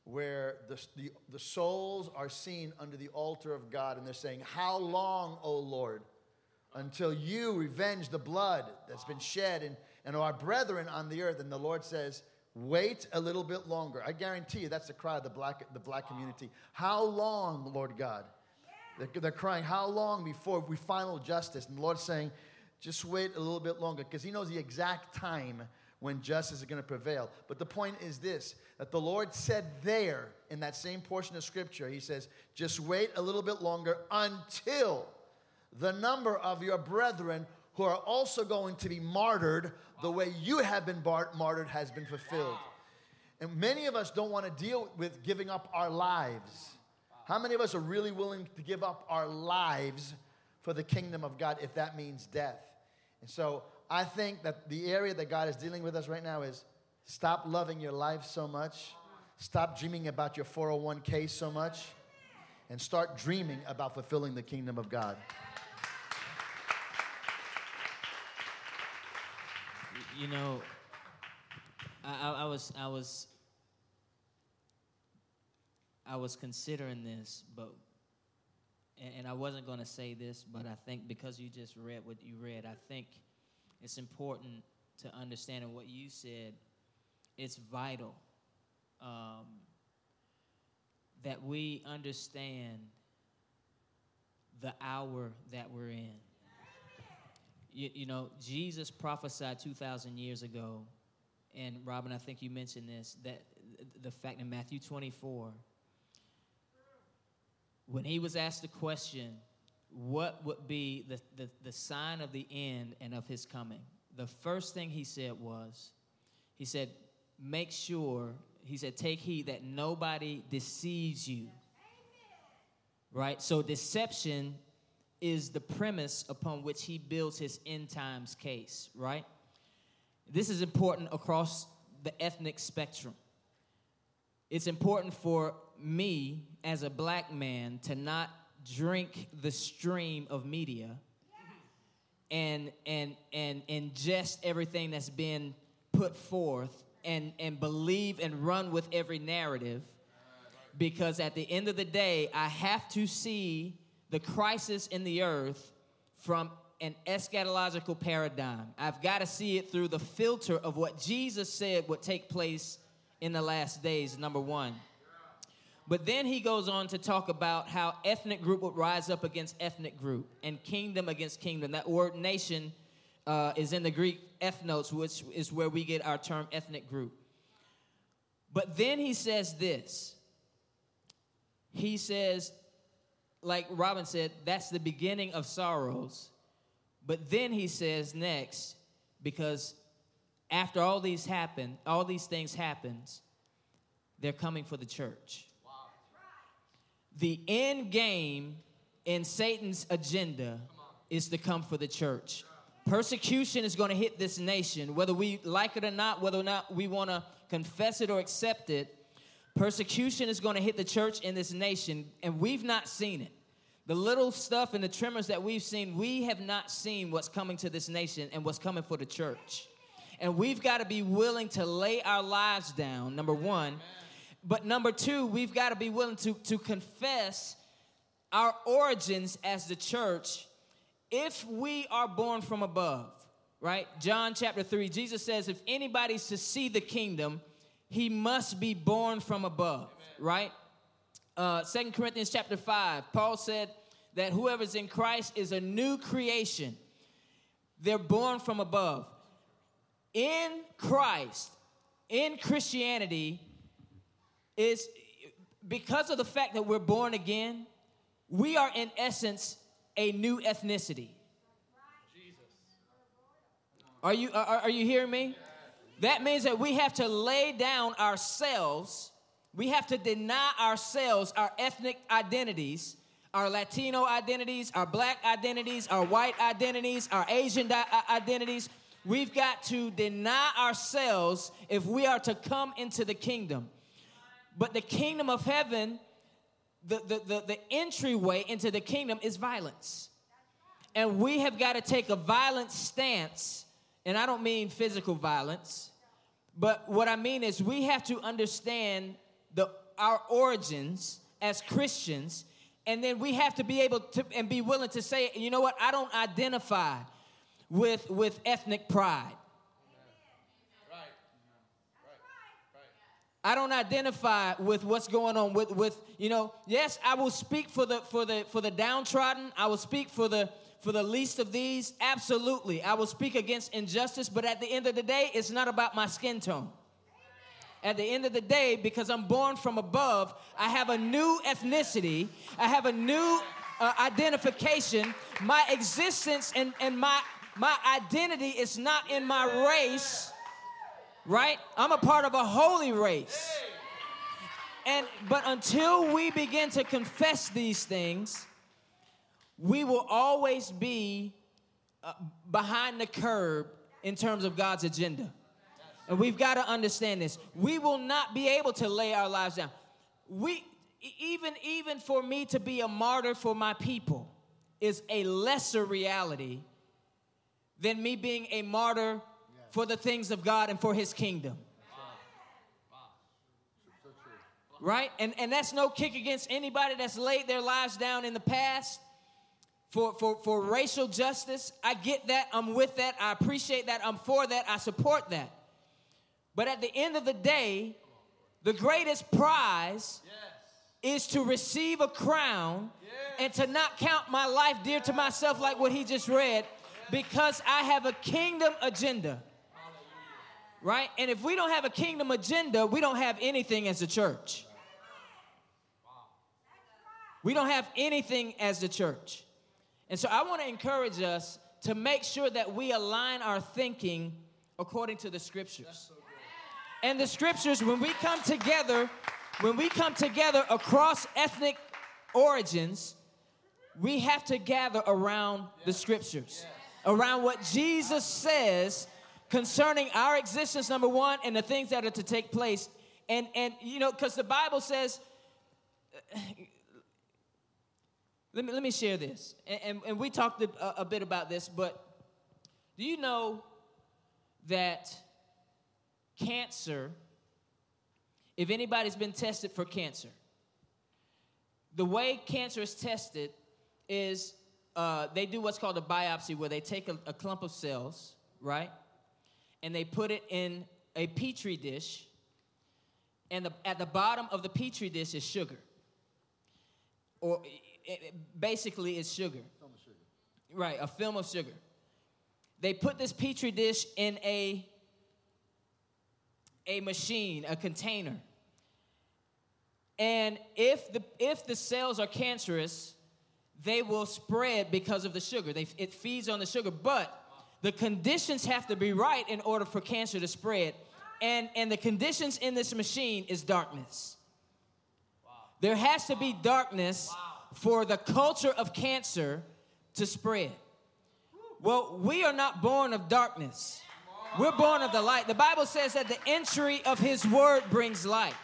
where the, the, the souls are seen under the altar of God and they're saying, How long, O Lord, until you revenge the blood that's been shed and, and our brethren on the earth? And the Lord says, Wait a little bit longer. I guarantee you that's the cry of the black, the black community. How long, Lord God? They're, they're crying, How long before we final justice? And the Lord's saying, Just wait a little bit longer because He knows the exact time when justice is going to prevail. But the point is this that the Lord said there in that same portion of Scripture, He says, Just wait a little bit longer until the number of your brethren who are also going to be martyred the way you have been bar- martyred has been fulfilled. And many of us don't want to deal with giving up our lives. How many of us are really willing to give up our lives for the kingdom of God if that means death? And so I think that the area that God is dealing with us right now is stop loving your life so much, stop dreaming about your 401k so much, and start dreaming about fulfilling the kingdom of God. You know, I, I, was I was I was considering this, but and I wasn't going to say this, but I think because you just read what you read, I think it's important to understand in what you said. It's vital um, that we understand the hour that we're in. You, you know, Jesus prophesied 2,000 years ago, and Robin, I think you mentioned this, that the fact in Matthew 24, when he was asked the question, what would be the, the, the sign of the end and of his coming? The first thing he said was, he said, make sure, he said, take heed that nobody deceives you. Right? So deception is the premise upon which he builds his end times case, right? This is important across the ethnic spectrum. It's important for me as a black man to not drink the stream of media and and and ingest everything that's been put forth and and believe and run with every narrative because at the end of the day I have to see the crisis in the earth from an eschatological paradigm. I've got to see it through the filter of what Jesus said would take place in the last days, number 1. But then he goes on to talk about how ethnic group would rise up against ethnic group and kingdom against kingdom. That word nation uh, is in the Greek ethnos, which is where we get our term ethnic group. But then he says this. He says, like Robin said, that's the beginning of sorrows. But then he says next, because after all these happen, all these things happens, they're coming for the church the end game in Satan's agenda is to come for the church. Persecution is going to hit this nation, whether we like it or not, whether or not we want to confess it or accept it. Persecution is going to hit the church in this nation, and we've not seen it. The little stuff and the tremors that we've seen, we have not seen what's coming to this nation and what's coming for the church. And we've got to be willing to lay our lives down, number one. But number two, we've got to be willing to, to confess our origins as the church if we are born from above, right? John chapter 3, Jesus says, if anybody's to see the kingdom, he must be born from above, Amen. right? Uh, 2 Corinthians chapter 5, Paul said that whoever's in Christ is a new creation. They're born from above. In Christ, in Christianity, is because of the fact that we're born again, we are in essence a new ethnicity. Are you, are, are you hearing me? That means that we have to lay down ourselves. We have to deny ourselves our ethnic identities, our Latino identities, our black identities, our white identities, our Asian di- uh, identities. We've got to deny ourselves if we are to come into the kingdom. But the kingdom of heaven, the, the, the, the entryway into the kingdom is violence. And we have got to take a violent stance. And I don't mean physical violence, but what I mean is we have to understand the, our origins as Christians. And then we have to be able to and be willing to say, you know what, I don't identify with, with ethnic pride. I don't identify with what's going on with, with you know, yes, I will speak for the for the for the downtrodden. I will speak for the for the least of these. Absolutely. I will speak against injustice, but at the end of the day, it's not about my skin tone. At the end of the day, because I'm born from above, I have a new ethnicity, I have a new uh, identification. My existence and, and my my identity is not in my race right? I'm a part of a holy race. And but until we begin to confess these things, we will always be uh, behind the curb in terms of God's agenda. And we've got to understand this. We will not be able to lay our lives down. We even even for me to be a martyr for my people is a lesser reality than me being a martyr for the things of God and for his kingdom. Right? And, and that's no kick against anybody that's laid their lives down in the past for, for, for racial justice. I get that. I'm with that. I appreciate that. I'm for that. I support that. But at the end of the day, the greatest prize yes. is to receive a crown yes. and to not count my life dear to myself, like what he just read, Because I have a kingdom agenda. Right? And if we don't have a kingdom agenda, we don't have anything as a church. We don't have anything as the church. And so I want to encourage us to make sure that we align our thinking according to the scriptures. And the scriptures, when we come together, when we come together across ethnic origins, we have to gather around the scriptures, around what Jesus says concerning our existence, number one, and the things that are to take place. And, and you know, because the Bible says, let me, let me share this. And, and, and we talked a, a bit about this, but do you know that cancer, if anybody's been tested for cancer, the way cancer is tested is uh, they do what's called a biopsy, where they take a, a clump of cells, right? And they put it in a petri dish, and the, at the bottom of the petri dish is sugar. Or it, it basically, it's sugar. sugar. Right, a film of sugar. They put this petri dish in a a machine, a container. And if the if the cells are cancerous, they will spread because of the sugar. They, it feeds on the sugar, but the conditions have to be right in order for cancer to spread. And, and the conditions in this machine is darkness. Wow. There has to be darkness wow. for the culture of cancer to spread. Well, we are not born of darkness. We're born of the light. The Bible says that the entry of His word brings light,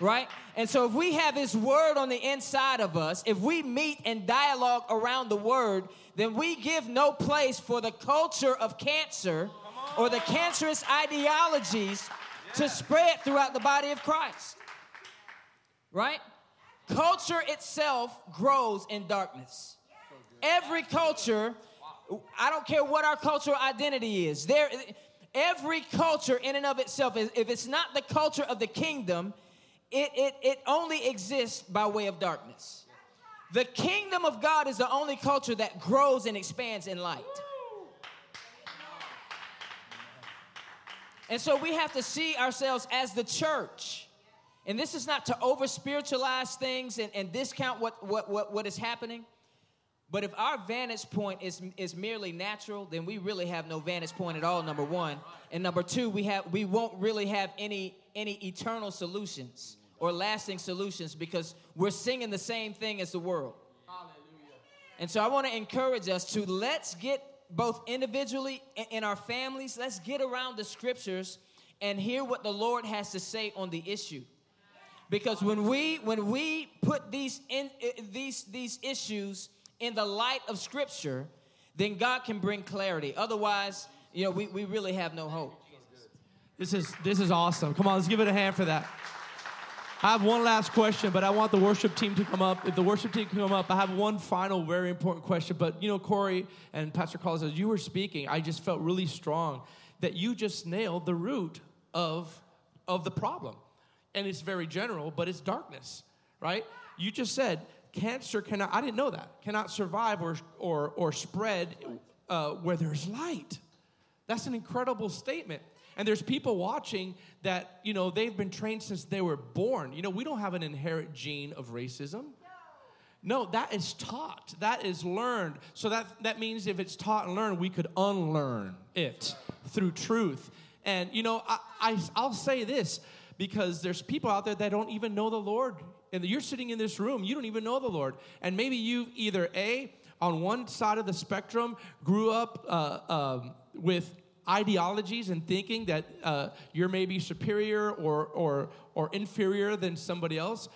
right? And so, if we have His word on the inside of us, if we meet and dialogue around the word, then we give no place for the culture of cancer or the cancerous ideologies to spread throughout the body of Christ, right? Culture itself grows in darkness. Every culture, I don't care what our cultural identity is, there every culture in and of itself, if it's not the culture of the kingdom, it, it, it only exists by way of darkness. The kingdom of God is the only culture that grows and expands in light. And so we have to see ourselves as the church. And this is not to over spiritualize things and, and discount what, what, what, what is happening. But if our vantage point is, is merely natural, then we really have no vantage point at all, number one. And number two, we, have, we won't really have any, any eternal solutions or lasting solutions because we're singing the same thing as the world. Hallelujah. And so I want to encourage us to let's get both individually in our families, let's get around the scriptures and hear what the Lord has to say on the issue. Because when we when we put these in uh, these these issues in the light of Scripture, then God can bring clarity. Otherwise, you know, we, we really have no hope. This is this is awesome. Come on, let's give it a hand for that. I have one last question, but I want the worship team to come up. If the worship team can come up, I have one final, very important question. But you know, Corey and Pastor Carlos, as you were speaking, I just felt really strong that you just nailed the root of of the problem, and it's very general, but it's darkness, right? You just said cancer cannot, I didn't know that, cannot survive or, or, or spread uh, where there's light. That's an incredible statement. And there's people watching that, you know, they've been trained since they were born. You know, we don't have an inherent gene of racism. No, that is taught. That is learned. So that, that means if it's taught and learned, we could unlearn it through truth. And, you know, I, I, I'll say this because there's people out there that don't even know the Lord and you're sitting in this room, you don't even know the Lord. And maybe you've either A, on one side of the spectrum, grew up uh, um, with ideologies and thinking that uh, you're maybe superior or, or, or inferior than somebody else.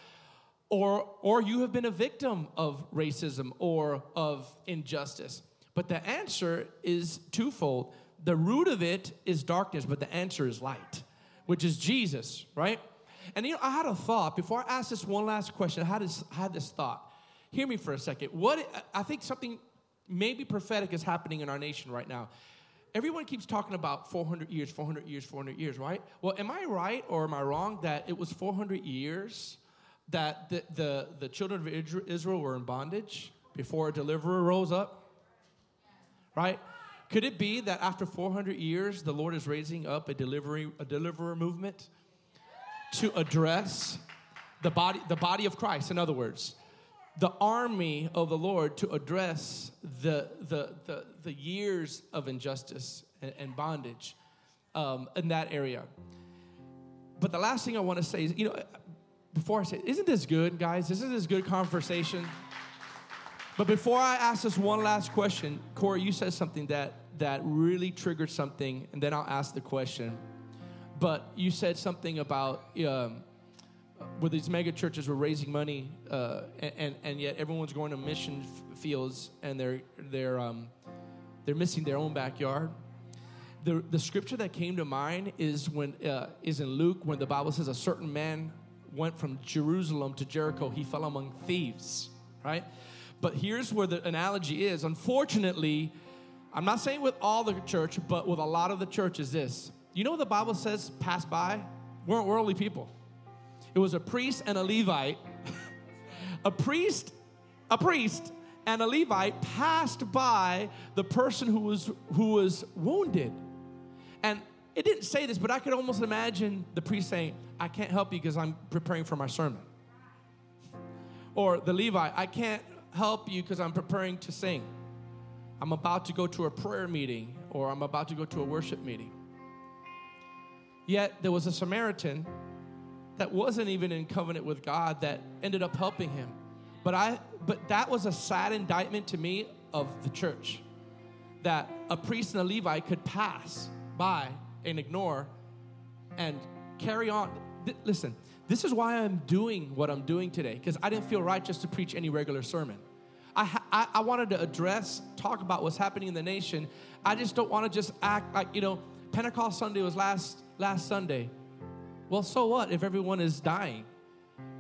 Or, or you have been a victim of racism or of injustice. But the answer is twofold. The root of it is darkness, but the answer is light, which is Jesus, right? And you know, I had a thought before I ask this one last question. I had this, I had this thought. Hear me for a second. What I think something maybe prophetic is happening in our nation right now. Everyone keeps talking about 400 years, 400 years, 400 years, right? Well, am I right or am I wrong that it was 400 years that the, the, the children of Israel were in bondage before a deliverer rose up? Right? Could it be that after 400 years, the Lord is raising up a delivery, a deliverer movement to address the body, the body of Christ? In other words, the army of the Lord to address the, the, the, the years of injustice and, and bondage um, in that area. But the last thing I want to say is, you know, before I say, isn't this good, guys? Isn't this good conversation? But before I ask this one last question, Corey, you said something that that really triggered something, and then I'll ask the question. But you said something about um, where these mega churches were raising money, uh, and, and yet everyone's going to mission fields, and they're they're um, they're missing their own backyard. The, the scripture that came to mind is when uh, is in Luke when the Bible says a certain man went from Jerusalem to Jericho. He fell among thieves, right? But here's where the analogy is. Unfortunately, I'm not saying with all the church, but with a lot of the church is this. You know what the Bible says pass by? Weren't worldly people. It was a priest and a Levite. a priest, a priest and a Levite passed by the person who was who was wounded. And it didn't say this, but I could almost imagine the priest saying, I can't help you because I'm preparing for my sermon. Or the Levite, I can't help you because I'm preparing to sing. I'm about to go to a prayer meeting or I'm about to go to a worship meeting. Yet there was a Samaritan that wasn't even in covenant with God that ended up helping him. But I but that was a sad indictment to me of the church that a priest and a Levite could pass by and ignore and carry on. Th- listen, this is why I'm doing what I'm doing today because I didn't feel right just to preach any regular sermon. I, I, I wanted to address, talk about what's happening in the nation. I just don't want to just act like, you know, Pentecost Sunday was last, last Sunday. Well, so what if everyone is dying?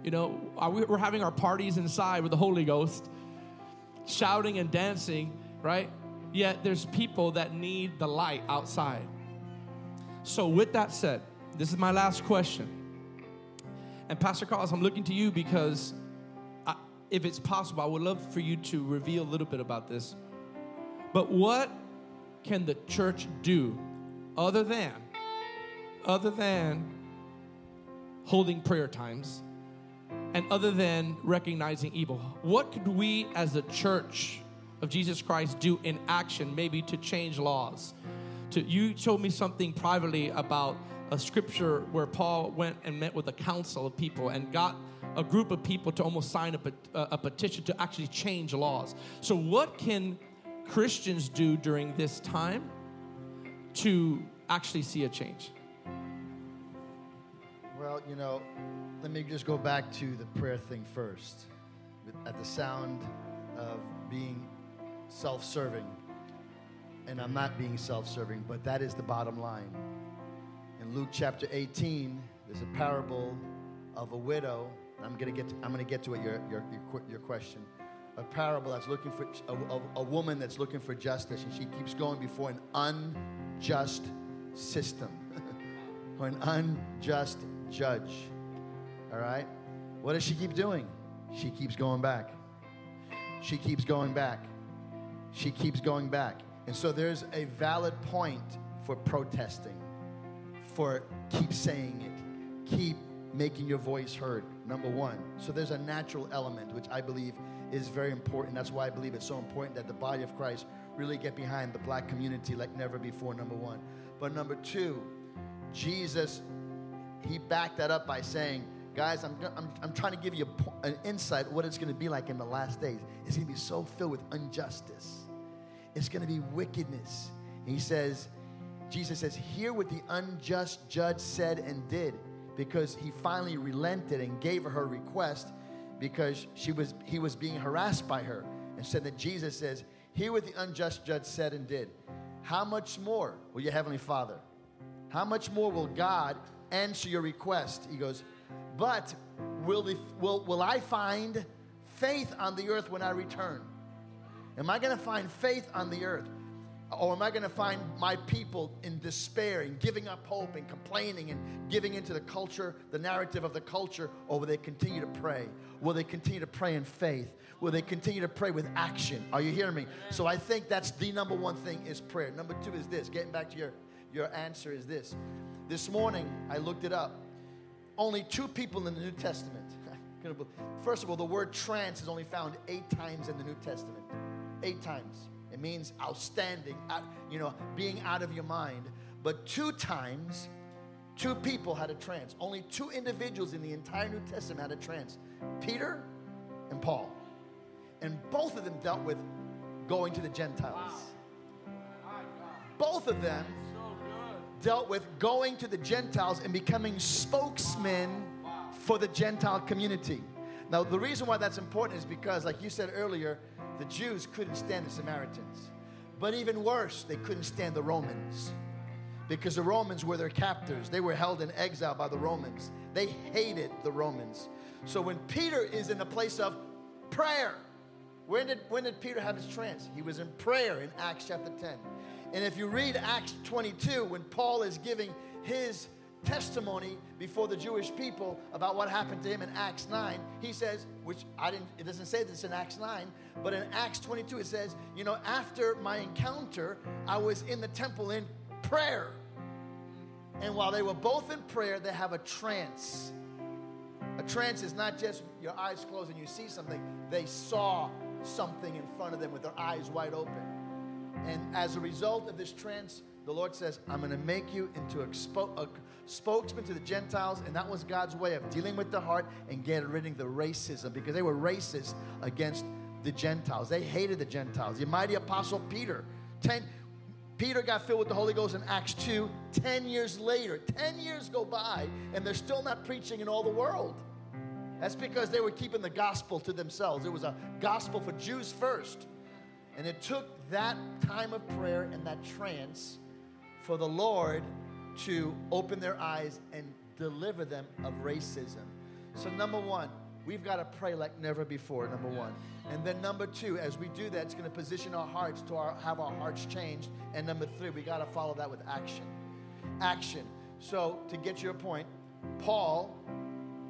You know, we, we're having our parties inside with the Holy Ghost, shouting and dancing, right? Yet there's people that need the light outside. So, with that said, this is my last question. And Pastor Carlos, I'm looking to you because if it's possible, I would love for you to reveal a little bit about this. But what can the church do other than other than holding prayer times and other than recognizing evil? What could we as a church of Jesus Christ do in action maybe to change laws? To you told me something privately about a scripture where Paul went and met with a council of people and got a group of people to almost sign a, a, petition to actually change laws. So, what can Christians do during this time to actually see a change? Well, you know, let me just go back to the prayer thing first. At the sound of being self serving, and I'm not being self serving, but that is the bottom line. In Luke chapter 18, there's a parable of a widow I'm gonna get. To, I'm gonna get to it. Your your your, your question. A parable that's looking for a, a, a woman that's looking for justice, and she keeps going before an unjust system or an unjust judge. All right. What does she keep doing? She keeps going back. She keeps going back. She keeps going back. And so there's a valid point for protesting, for keep saying it, keep making your voice heard, number one. So there's a natural element, which I believe is very important. That's why I believe it's so important that the body of Christ really get behind the black community like never before, number one. But number two, Jesus, he backed that up by saying, guys, I'm, I'm, I'm trying to give you a, an insight what it's going to be like in the last days. It's going to be so filled with injustice. It's going to be wickedness. And he says, Jesus says, hear what the unjust judge said and did because he finally relented and gave her her request because she was, he was being harassed by her. And said that Jesus says, Hear what the unjust judge said and did. How much more will your heavenly Father? How much more will God answer your request? He goes, But will, the, will, will I find faith on the earth when I return? Am I going to find faith on the earth? Or am I going to find my people in despair and giving up hope and complaining and giving into the culture, the narrative of the culture, or will they continue to pray? Will they continue to pray in faith? Will they continue to pray with action? Are you hearing me? So I think that's the number one thing is prayer. Number two is this. Getting back to your, your answer is this. This morning I looked it up. Only two people in the New Testament. First of all, the word trance is only found eight times in the New Testament. Eight times. It means outstanding, you know, being out of your mind. But two times, two people had a trance. Only two individuals in the entire New Testament had a trance Peter and Paul. And both of them dealt with going to the Gentiles. Both of them dealt with going to the Gentiles and becoming spokesmen for the Gentile community. Now, the reason why that's important is because, like you said earlier, the Jews couldn't stand the Samaritans. But even worse, they couldn't stand the Romans because the Romans were their captors. They were held in exile by the Romans. They hated the Romans. So when Peter is in a place of prayer, when did, when did Peter have his trance? He was in prayer in Acts chapter 10. And if you read Acts 22, when Paul is giving his testimony before the Jewish people about what happened to him in Acts 9, he says, which I didn't, it doesn't say this in Acts 9, but in Acts 22 it says, you know, after my encounter, I was in the temple in prayer. And while they were both in prayer, they have a trance. A trance is not just your eyes closed and you see something, they saw something in front of them with their eyes wide open. And as a result of this trance, the Lord says, I'm going to make you into a, a, spokesman to the Gentiles. And that was God's way of dealing with the heart and getting rid of the racism because they were racist against the Gentiles. They hated the Gentiles. The mighty apostle Peter, 10, Peter got filled with the Holy Ghost in Acts 2. 10 years later, 10 years go by, and they're still not preaching in all the world. That's because they were keeping the gospel to themselves. It was a gospel for Jews first. And it took that time of prayer and that trance for the Lord to open their eyes and deliver them of racism. So, number one, we've got to pray like never before, number one. And then, number two, as we do that, it's going to position our hearts to our, have our hearts changed. And number three, we got to follow that with action. Action. So, to get your point, Paul,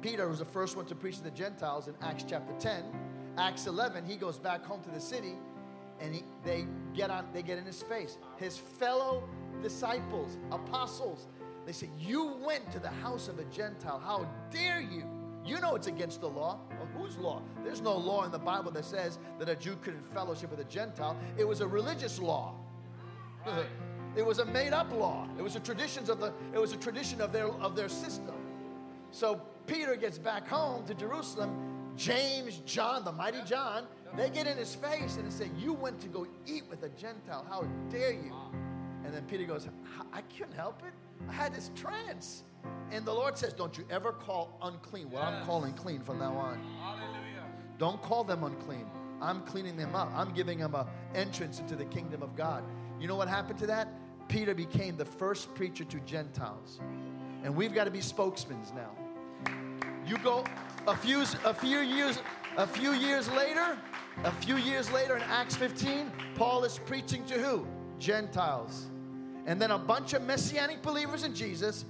Peter was the first one to preach to the Gentiles in Acts chapter 10. Acts 11, he goes back home to the city and he, they get on they get in his face. His fellow disciples apostles they say you went to the house of a gentile. How dare you? You know it's against the law. Well, whose law? There's no law in the bible that says that a jew couldn't fellowship with a gentile. It was a religious law. It was a made-up law. It was a traditions of the it was a tradition of their of their system. So peter gets back home to jerusalem. James john the mighty john they get in his face and say, You went to go eat with a Gentile. How dare you? And then Peter goes, I couldn't help it. I had this trance. And the Lord says, Don't you ever call unclean what I'm calling clean from now on. Hallelujah. Don't call them unclean. I'm cleaning them up. I'm giving them an entrance into the kingdom of God. You know what happened to that? Peter became the first preacher to Gentiles. And we've got to be spokesmen now. You go a few, a few years a few years later, a few years later in Acts 15, Paul is preaching to who? Gentiles. And then a bunch of messianic believers in Jesus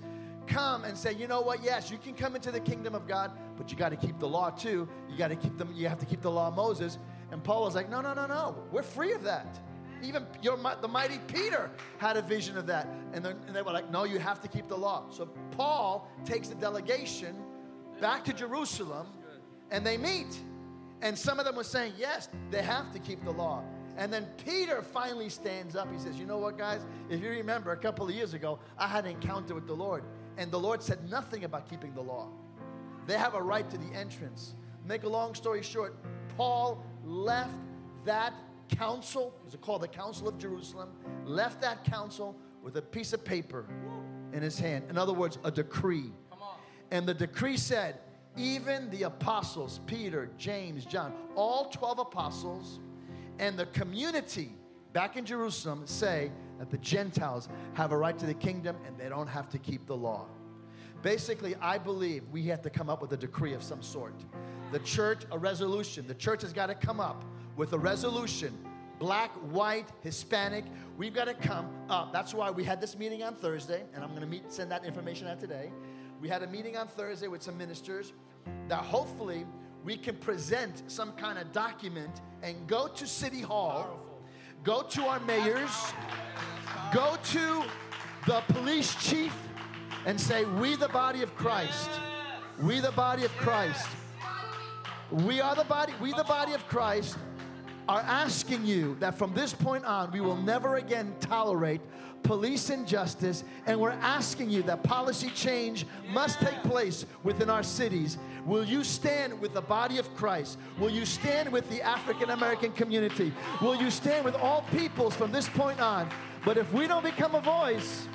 come and say, you know what? Yes, you can come into the kingdom of God, but you got to keep the law too. You got to keep them. You have to keep the law of Moses. And Paul was like, no, no, no, no. We're free of that. Even your, the mighty Peter had a vision of that. And, and they were like, no, you have to keep the law. So Paul takes the delegation back to Jerusalem and they meet. And some of them were saying, yes, they have to keep the law. And then Peter finally stands up. He says, You know what, guys? If you remember a couple of years ago, I had an encounter with the Lord, and the Lord said nothing about keeping the law. They have a right to the entrance. Make a long story short, Paul left that council, it was called the Council of Jerusalem, left that council with a piece of paper in his hand. In other words, a decree. And the decree said, even the apostles, Peter, James, John, all 12 apostles, and the community back in Jerusalem say that the Gentiles have a right to the kingdom and they don't have to keep the law. Basically, I believe we have to come up with a decree of some sort. The church, a resolution. The church has got to come up with a resolution. black, white, Hispanic. We've got to come up. That's why we had this meeting on Thursday, and I'm going to meet, send that information out today. We had a meeting on Thursday with some ministers that hopefully we can present some kind of document and go to City Hall, go to our mayors, go to the police chief, and say, We, the body of Christ, we, the body of Christ, we are the body, we, the body of Christ, are asking you that from this point on, we will never again tolerate police injustice, and we're asking you that policy change must take place within our cities. Will you stand with the body of Christ? Will you stand with the African American community? Will you stand with all peoples from this point on? But if we don't become a voice,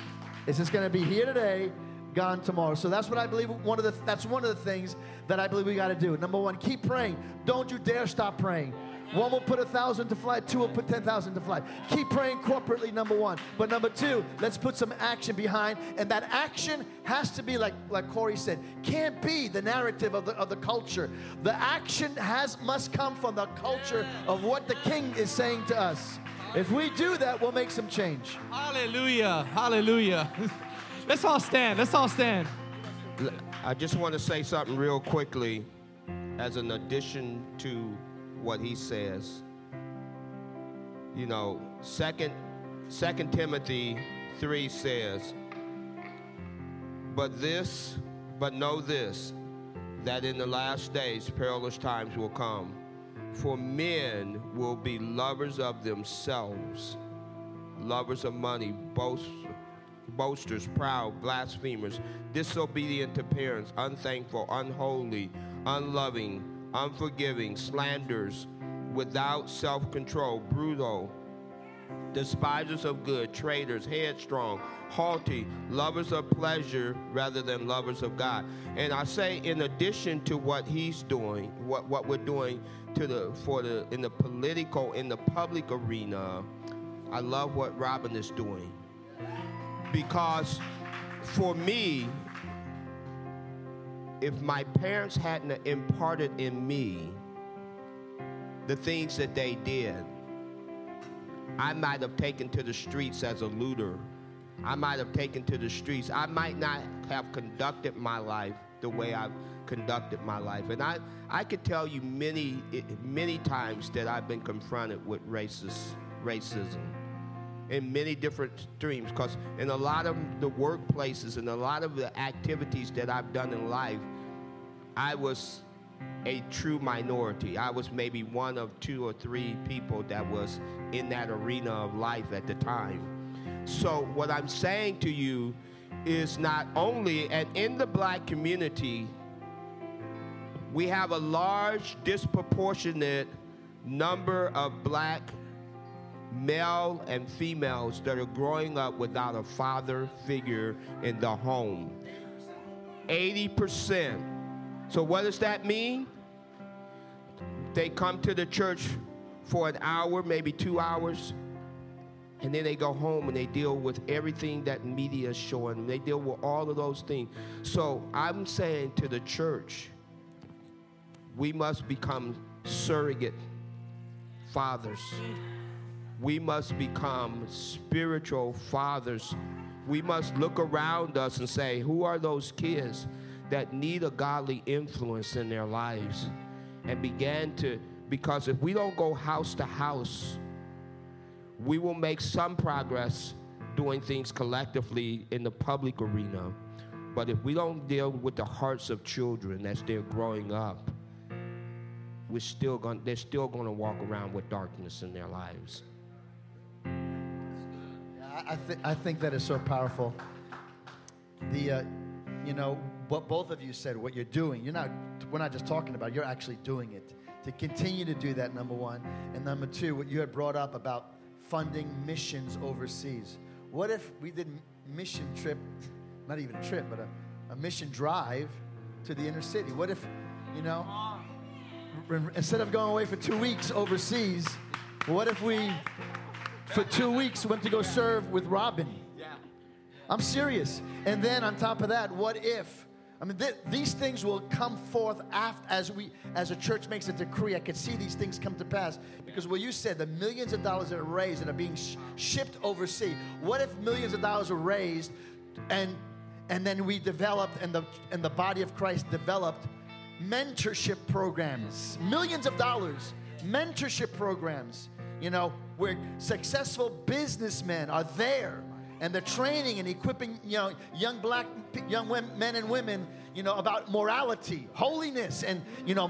it's just going to be here today, gone tomorrow. So that's what I believe. One of the that's one of the things that I believe we got to do. Number one, keep praying. Don't you dare stop praying. One will put a thousand to flight, two will put 10,000 to flight. Keep praying corporately, number one. But number two, let's put some action behind. And that action has to be, like, like Corey said, can't be the narrative of the, of the culture. The action has must come from the culture of what the king is saying to us. If we do that, we'll make some change. Hallelujah. Hallelujah. Let's all stand. Let's all stand. I just want to say something real quickly as an addition to what he says. You know, second second Timothy 3 says, But this, but know this, that in the last days perilous times will come. For men will be lovers of themselves, lovers of money, boast, boasters, proud, blasphemers, disobedient to parents, unthankful, unholy, unloving unforgiving, slanders, without self control, brutal, despisers of good, traitors, headstrong, haughty, lovers of pleasure rather than lovers of God. And I say, in addition to what he's doing, what, what we're doing to the for the in the political, in the public arena, I love what Robin is doing. Because for me, if my parents hadn't imparted in me the things that they did, I might have taken to the streets as a looter. I might have taken to the streets. I might not have conducted my life the way I've conducted my life. And I, I could tell you many, many times that I've been confronted with racist, racism in many different streams because in a lot of the workplaces and a lot of the activities that I've done in life, I was a true minority. I was maybe one of two or three people that was in that arena of life at the time. So, what I'm saying to you is not only, and in the black community, we have a large, disproportionate number of black male and females that are growing up without a father figure in the home. 80%. So, what does that mean? They come to the church for an hour, maybe two hours, and then they go home and they deal with everything that media is showing. They deal with all of those things. So, I'm saying to the church, we must become surrogate fathers we must become spiritual fathers. We must look around us and say, who are those kids that need a godly influence in their lives? And begin to, because if we don't go house to house, we will make some progress doing things collectively in the public arena. But if we don't deal with the hearts of children as they're growing up, we're still going, they're still going to walk around with darkness in their lives. I, th- I think that is so powerful. The, uh, you know, what both of you said, what you're doing, you're not, we're not just talking about, you're actually doing it. To continue to do that, number one. And number two, what you had brought up about funding missions overseas. What if we did mission trip, not even a trip, but a, a mission drive to the inner city? What if, you know, instead of going away for two weeks overseas, what if we for two weeks went to go serve with Robin. Yeah. I'm serious. And then on top of that, what if I mean, th- these things will come forth after, as we, as a church makes a decree. I could see these things come to pass because what you said, the millions of dollars that are raised and are being sh- shipped overseas. What if millions of dollars are raised, and and then we developed, and the and the body of Christ developed mentorship programs, millions of dollars, mentorship programs. You know, where successful businessmen are there. And they're training and equipping you know young black young men and women you know about morality holiness and you know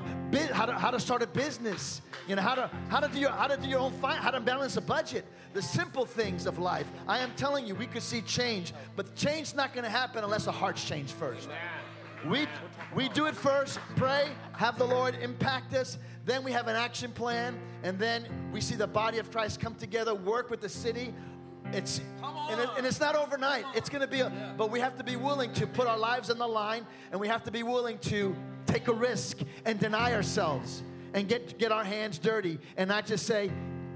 how to, how to start a business. You know how to how to do your how to do your own fi- how to balance a budget. The simple things of life. I am telling you we could see change but change's not going to happen unless the hearts change first. We we do it first. Pray. Have the lord impact us then we have an action plan and then we see the body of christ come together work with the city. It's and, it, and, it's not overnight. It's going to be, a, but we have to be willing to put our lives on the line, and we have to be willing to take a risk and deny ourselves and get get our hands dirty and not just say,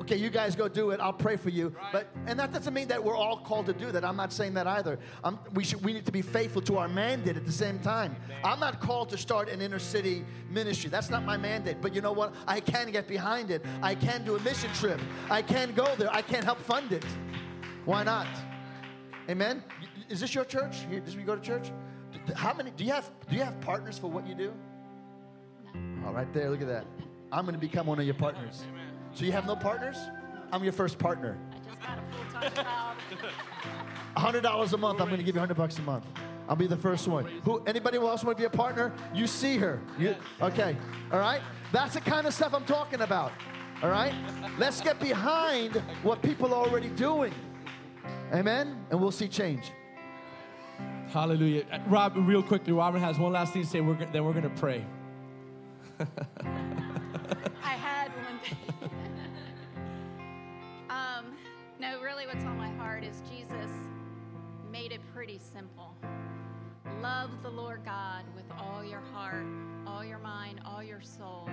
okay, you guys go do it. I'll pray for you. Right. But and that doesn't mean that we're all called to do that. I'm not saying that either. Um, we should we need to be faithful to our mandate at the same time. Amen. I'm not called to start an inner city ministry. That's not my mandate. But you know what? I can get behind it. I can do a mission trip. I can go there. I can help fund it. Why not? Amen. Is this your church? Does we go to church? How many do you have? Do you have partners for what you do? No. Oh, right there. Look at that. I'm going to become one of your partners. So you have no partners? I'm your first partner. I just got a full-time job. hundred dollars a month. I'm going to give you hundred bucks a month. I'll be the first one. Who? Anybody else want to be a partner? You see her. You, okay. All right. That's the kind of stuff I'm talking about. All right. Let's get behind what people are already doing. Amen? And we'll see change. Hallelujah. Uh, Rob, real quickly, Robert has one last thing to say, we're, then we're going to pray. I had one. Um, no, really, what's on my heart is Jesus made it pretty simple. Love the Lord God with all your heart, all your mind, all your soul.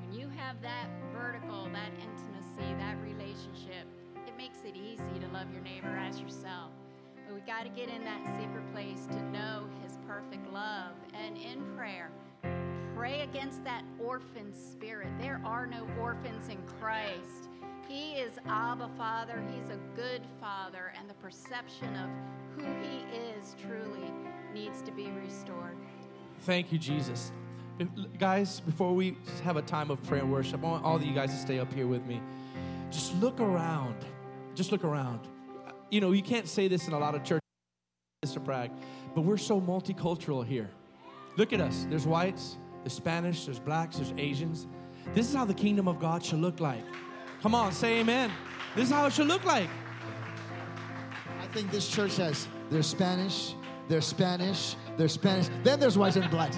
When you have that vertical, that intimacy, that relationship, it makes it easy to love your neighbor as yourself. But we got to get in that secret place to know His perfect love. And in prayer, pray against that orphan spirit. There are no orphans in Christ. He is Abba Father. He's a good Father. And the perception of who He is truly needs to be restored. Thank you, Jesus. Guys, before we have a time of prayer and worship, I want all of you guys to stay up here with me. Just look around. Just look around. You know, you can't say this in a lot of churches, Mr. Bragg, but we're so multicultural here. Look at us. There's whites, there's Spanish, there's blacks, there's Asians. This is how the kingdom of God should look like. Come on, say amen. This is how it should look like. I think this church has there's Spanish, there's Spanish, there's Spanish, then there's whites and blacks.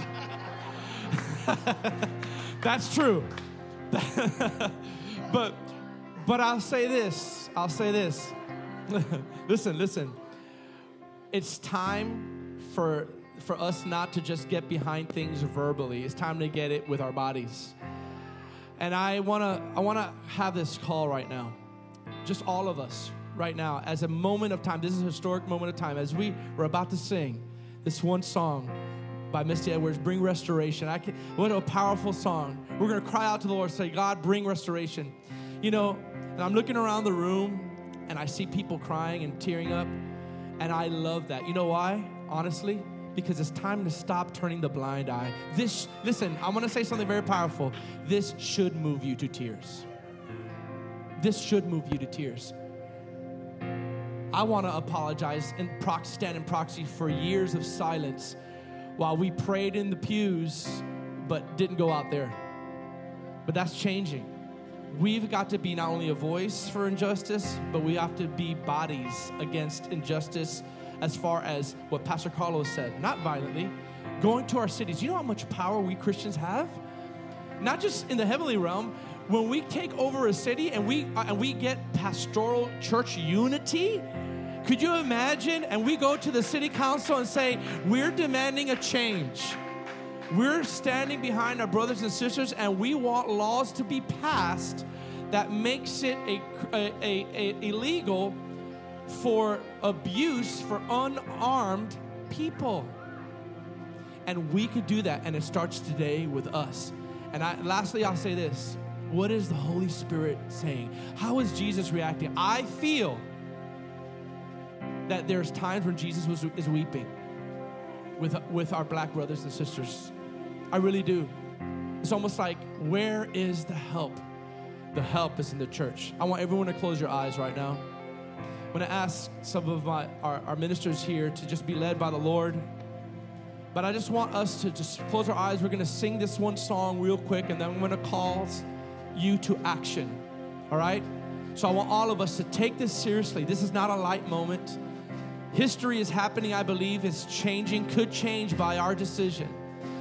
That's true. but but I'll say this I'll say this. listen, listen. It's time for for us not to just get behind things verbally. It's time to get it with our bodies. And I want to I want to have this call right now. Just all of us right now as a moment of time. This is a historic moment of time as we were about to sing this one song by Misty Edwards, Bring Restoration. I can, what a powerful song. We're to cry out to the Lord, say, God, bring restoration. You know, and I'm looking around the room and I see people crying and tearing up. And I love that. You know why? Honestly, because it's time to stop turning the blind eye. This, listen, I want to say something very powerful. This should move you to tears. This should move you to tears. I want to apologize and stand in proxy for years of silence while we prayed in the pews but didn't go out there. But that's changing we've got to be not only a voice for injustice, but we have to be bodies against injustice as far as what Pastor Carlos said, not violently, going to our cities. You know how much power we Christians have? Not just in the heavenly realm, when we take over a city and we uh, and we get pastoral church unity, could you imagine? And we go to the city council and say, "We're demanding a change." We're standing behind our brothers and sisters, and we want laws to be passed that makes it a, a, a, a illegal for abuse for unarmed people. And we could do that, and it starts today with us. And I, lastly, I'll say this What is the Holy Spirit saying? How is Jesus reacting? I feel that there's times when Jesus was, is weeping with, with our black brothers and sisters. I really do. It's almost like, where is the help? The help is in the church. I want everyone to close your eyes right now. I'm going to ask some of my, our, our ministers here to just be led by the Lord. But I just want us to just close our eyes. We're going to sing this one song real quick, and then I'm going to call you to action. All right? So I want all of us to take this seriously. This is not a light moment. History is happening, I believe, is changing, could change by our decision.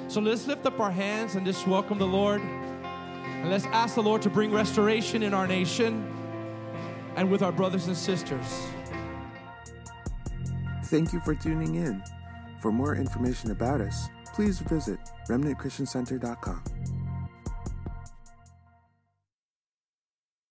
So let's lift up our hands and just welcome the Lord. And let's ask the Lord to bring restoration in our nation and with our brothers and sisters. Thank you for tuning in. For more information about us, please visit remnantchristiancenter.com.